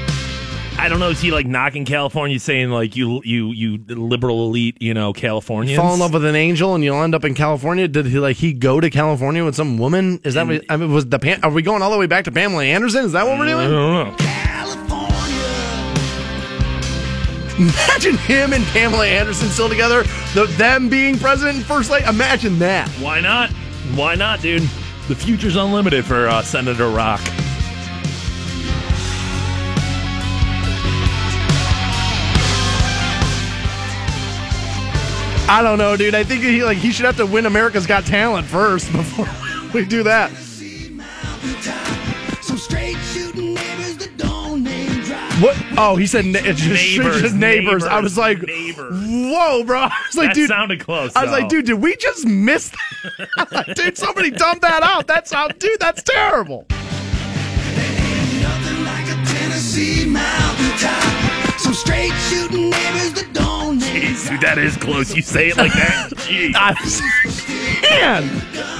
I don't know. Is he like knocking California, saying like you, you, you liberal elite, you know, Californians? Fall in love with an angel and you'll end up in California. Did he like he go to California with some woman? Is that? what- I mean, was the Pam, are we going all the way back to Pamela Anderson? Is that what we're doing? I don't know. Imagine him and Pamela Anderson still together. The, them being president and first lady. Imagine that. Why not? Why not, dude? The future's unlimited for uh, Senator Rock. I don't know, dude. I think he like he should have to win America's Got Talent first (laughs) before we do that. What? Oh, he said na- it's just Neighbors, just neighbors. I was like, neighbors. whoa, bro. (laughs) I was like, that dude. sounded close. I was like, dude, did we just miss that? (laughs) dude, somebody dumped that out. That's how, dude, that's terrible. Nothing like a Tennessee mountaintop. Some straight shooting neighbors that don't Jeez, dude, that is close. You say it like that. (laughs) Jeez. I was, man,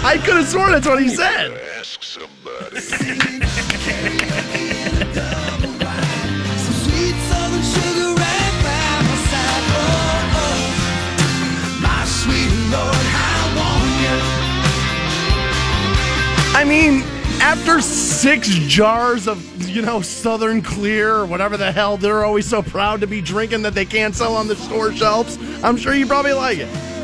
I could have sworn that's what he said. I mean, after six jars of, you know, Southern Clear or whatever the hell they're always so proud to be drinking that they can't sell on the store shelves, I'm sure you probably like it.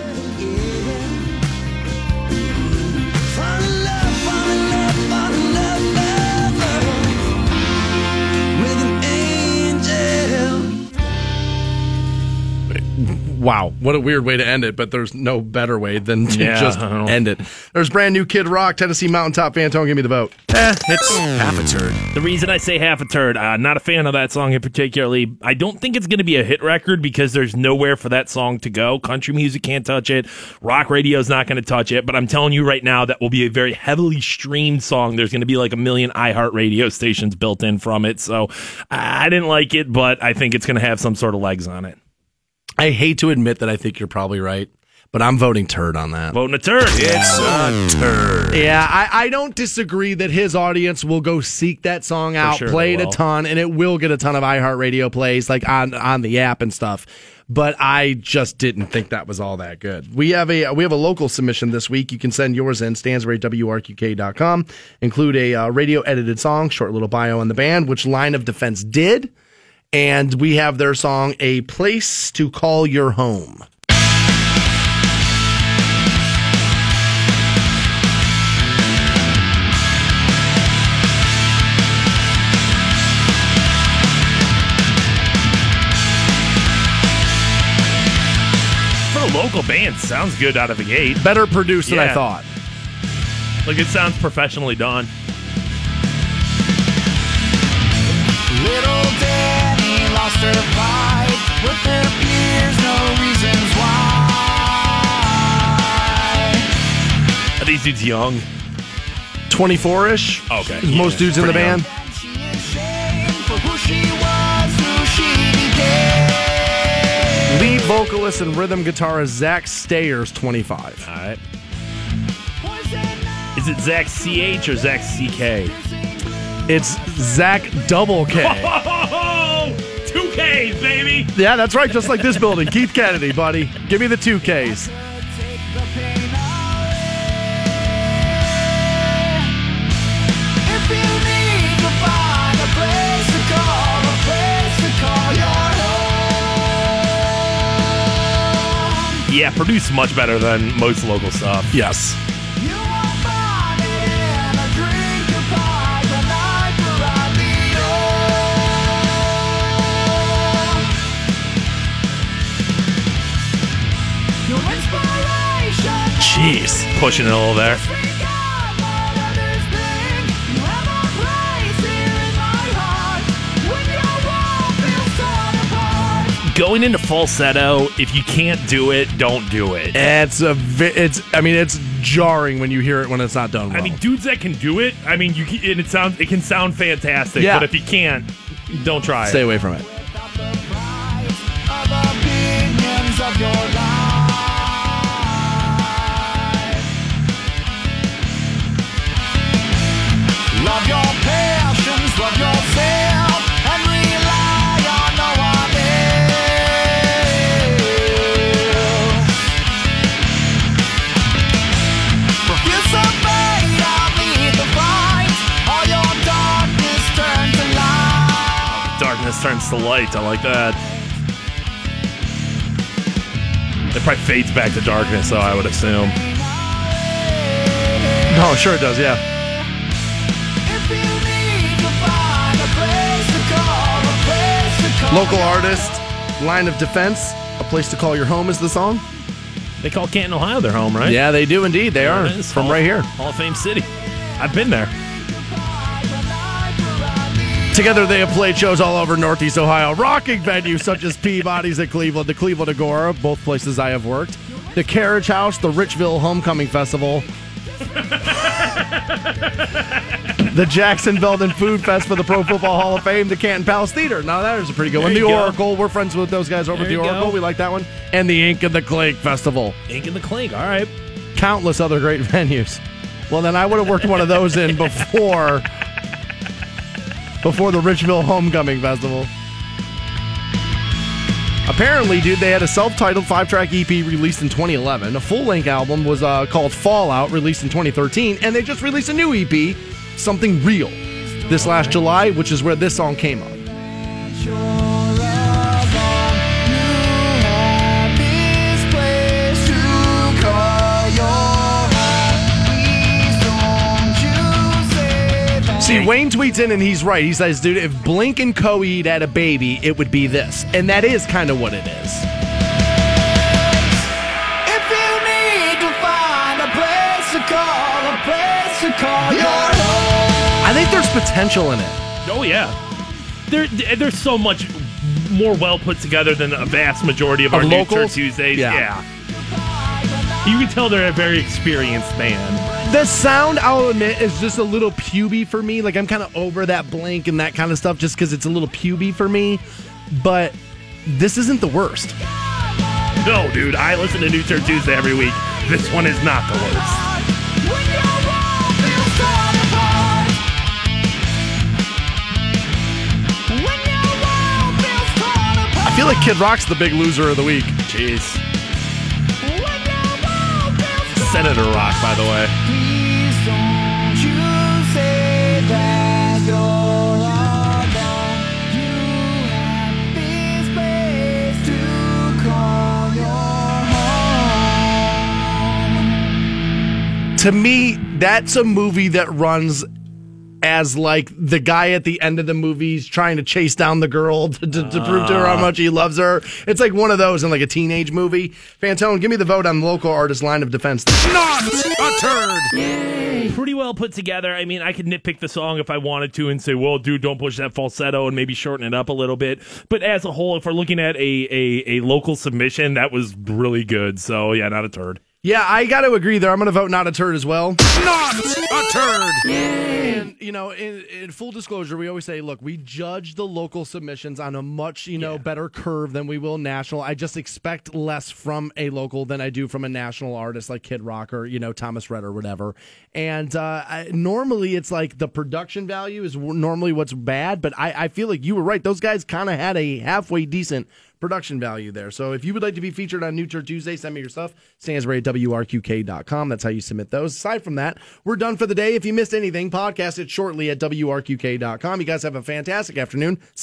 Wow, what a weird way to end it, but there's no better way than to Yeah, just end it. There's brand new Kid Rock, Tennessee Mountaintop Fantone. Give me the vote. Eh, it's Half a turd. The reason I say half a turd, uh, not a fan of that song in particularly. I don't think it's going to be a hit record because there's nowhere for that song to go. Country music can't touch it. Rock radio's not going to touch it. But I'm telling you right now, that will be a very heavily streamed song. There's going to be like a million iHeartRadio stations built in from it. So I didn't like it, but I think it's going to have some sort of legs on it. I hate to admit that I think you're probably right, but I'm voting turd on that. Voting a turd. It's a turd. Yeah, I, I don't disagree that his audience will go seek that song out, sure play it a will. ton, and it will get a ton of iHeartRadio plays, like on on the app and stuff. But I just didn't think that was all that good. We have a we have a local submission this week. You can send yours in stansbury.wrqk.com. Include a uh, radio edited song, short little bio on the band, which Line of Defense did, and we have their song "A Place to Call Your Home." For a local band, sounds good out of the gate. Better produced than I thought. Like it sounds professionally done. Danny lost her fight with her peers, no reasons why. Are these dudes young? 24 ish. Okay. Most dudes in the pretty young. band. She is shamed for who she was, who she became. Lead vocalist and rhythm guitarist Zach Stayers, 25. All right. Is it Zach CH or Zach CK? It's Zach Double K. (laughs) Two Ks, baby. yeah, that's right. Just like this building. Keith Kennedy, buddy. Give me the two Ks. If you need to find a place to call, a place to call your home. Yeah, produced much better than most local stuff. Yes. Inspiration Jeez, pushing it a little there. Going into falsetto, if you can't do it, don't do it. It's a. vi- It's. I mean, it's jarring when you hear it when it's not done well. I mean, dudes that can do it, I mean, you can, and it sounds it can sound fantastic, Yeah. but if you can't, don't try stay it. away from it. Love your passions, love yourself, and rely on no one else. Refuse to fade out, lead the fight. All your darkness turn to light. Darkness turns to light. I like that. It probably fades back to darkness, though. I would assume. No, sure it does. Yeah. Local artist, line of defense. A place to call your home is the song. They call Canton, Ohio, their home, right? Yeah, they do indeed. They are There it is. from Hall- right here. Hall of Fame City. I've been there. Together, they have played shows all over Northeast Ohio, rocking venues such as Peabody's at Cleveland, the Cleveland Agora, both places I have worked, the Carriage House, the Richville Homecoming Festival, (laughs) the Jackson Belden Food Fest for the Pro Football Hall of Fame, the Canton Palace Theater. Now that is a pretty good one. The go. Auricle, we're friends with those guys over at the Auricle. go. We like that one, and the Ink and the Clink Festival. Ink and the Clink. All right. Countless other great (laughs) venues. Well, then I would have worked one of those in before before the Richville Homecoming Festival. Apparently, dude, they had a self-titled five-track EP released in 2011. A full-length album was uh, called Fallout, released in 2013, and they just released a new EP, Something Real, this last July, which is where this song came up. See, Wayne tweets in and he's right. He says, dude, if Blink and Coheed had a baby, it would be this. And that is kind of what it is. If think there's potential in it. Oh yeah. There, there's so much more well put together than a vast majority of, Of our News locals? Church Tuesdays. Yeah. You can tell they're a very experienced band. The sound, I'll admit, is just a little puby for me. Like, I'm kind of over that Blink and that kind of stuff just because it's a little puby for me. But this isn't the worst. No, dude, I listen to New Church Tuesday every week. This one is not the worst. I feel like Kid Rock's the big loser of the week. Jeez. When your world feels torn Senator Rock, by the way. Please don't you say that you're alone. You have this place to call your home. To me, that's a movie that runs as like the guy at the end of the movie's trying to chase down the girl (laughs) to, to, to prove to her how ah. much he loves her. It's like one of those in like a teenage movie. Fantone, give me the vote on local artist line of defense. Not a turd. Pretty well put together. I mean, I could nitpick the song if I wanted to and say, well, dude, don't push that falsetto and maybe shorten it up a little bit. But as a whole, if we're looking at a, a, a local submission, that was really good. So, yeah, not a turd. Yeah, I got to agree there. I'm going to vote not a turd as well. Not a turd. And you know, in, in full disclosure, we always say, look, we judge the local submissions on a much you know better curve than we will national. I just expect less from a local than I do from a national artist like Kid Rock or you know Thomas Rhett or whatever. And uh, I, normally, it's like the production value is w- normally what's bad, but I, I feel like you were right. Those guys kind of had a halfway decent production value there. So if you would like to be featured on New Turd Tuesday, send me your stuff. Stansbury at WRQK.com. That's how you submit those. Aside from that, we're done for the day. If you missed anything, podcast it shortly at WRQK.com. You guys have a fantastic afternoon.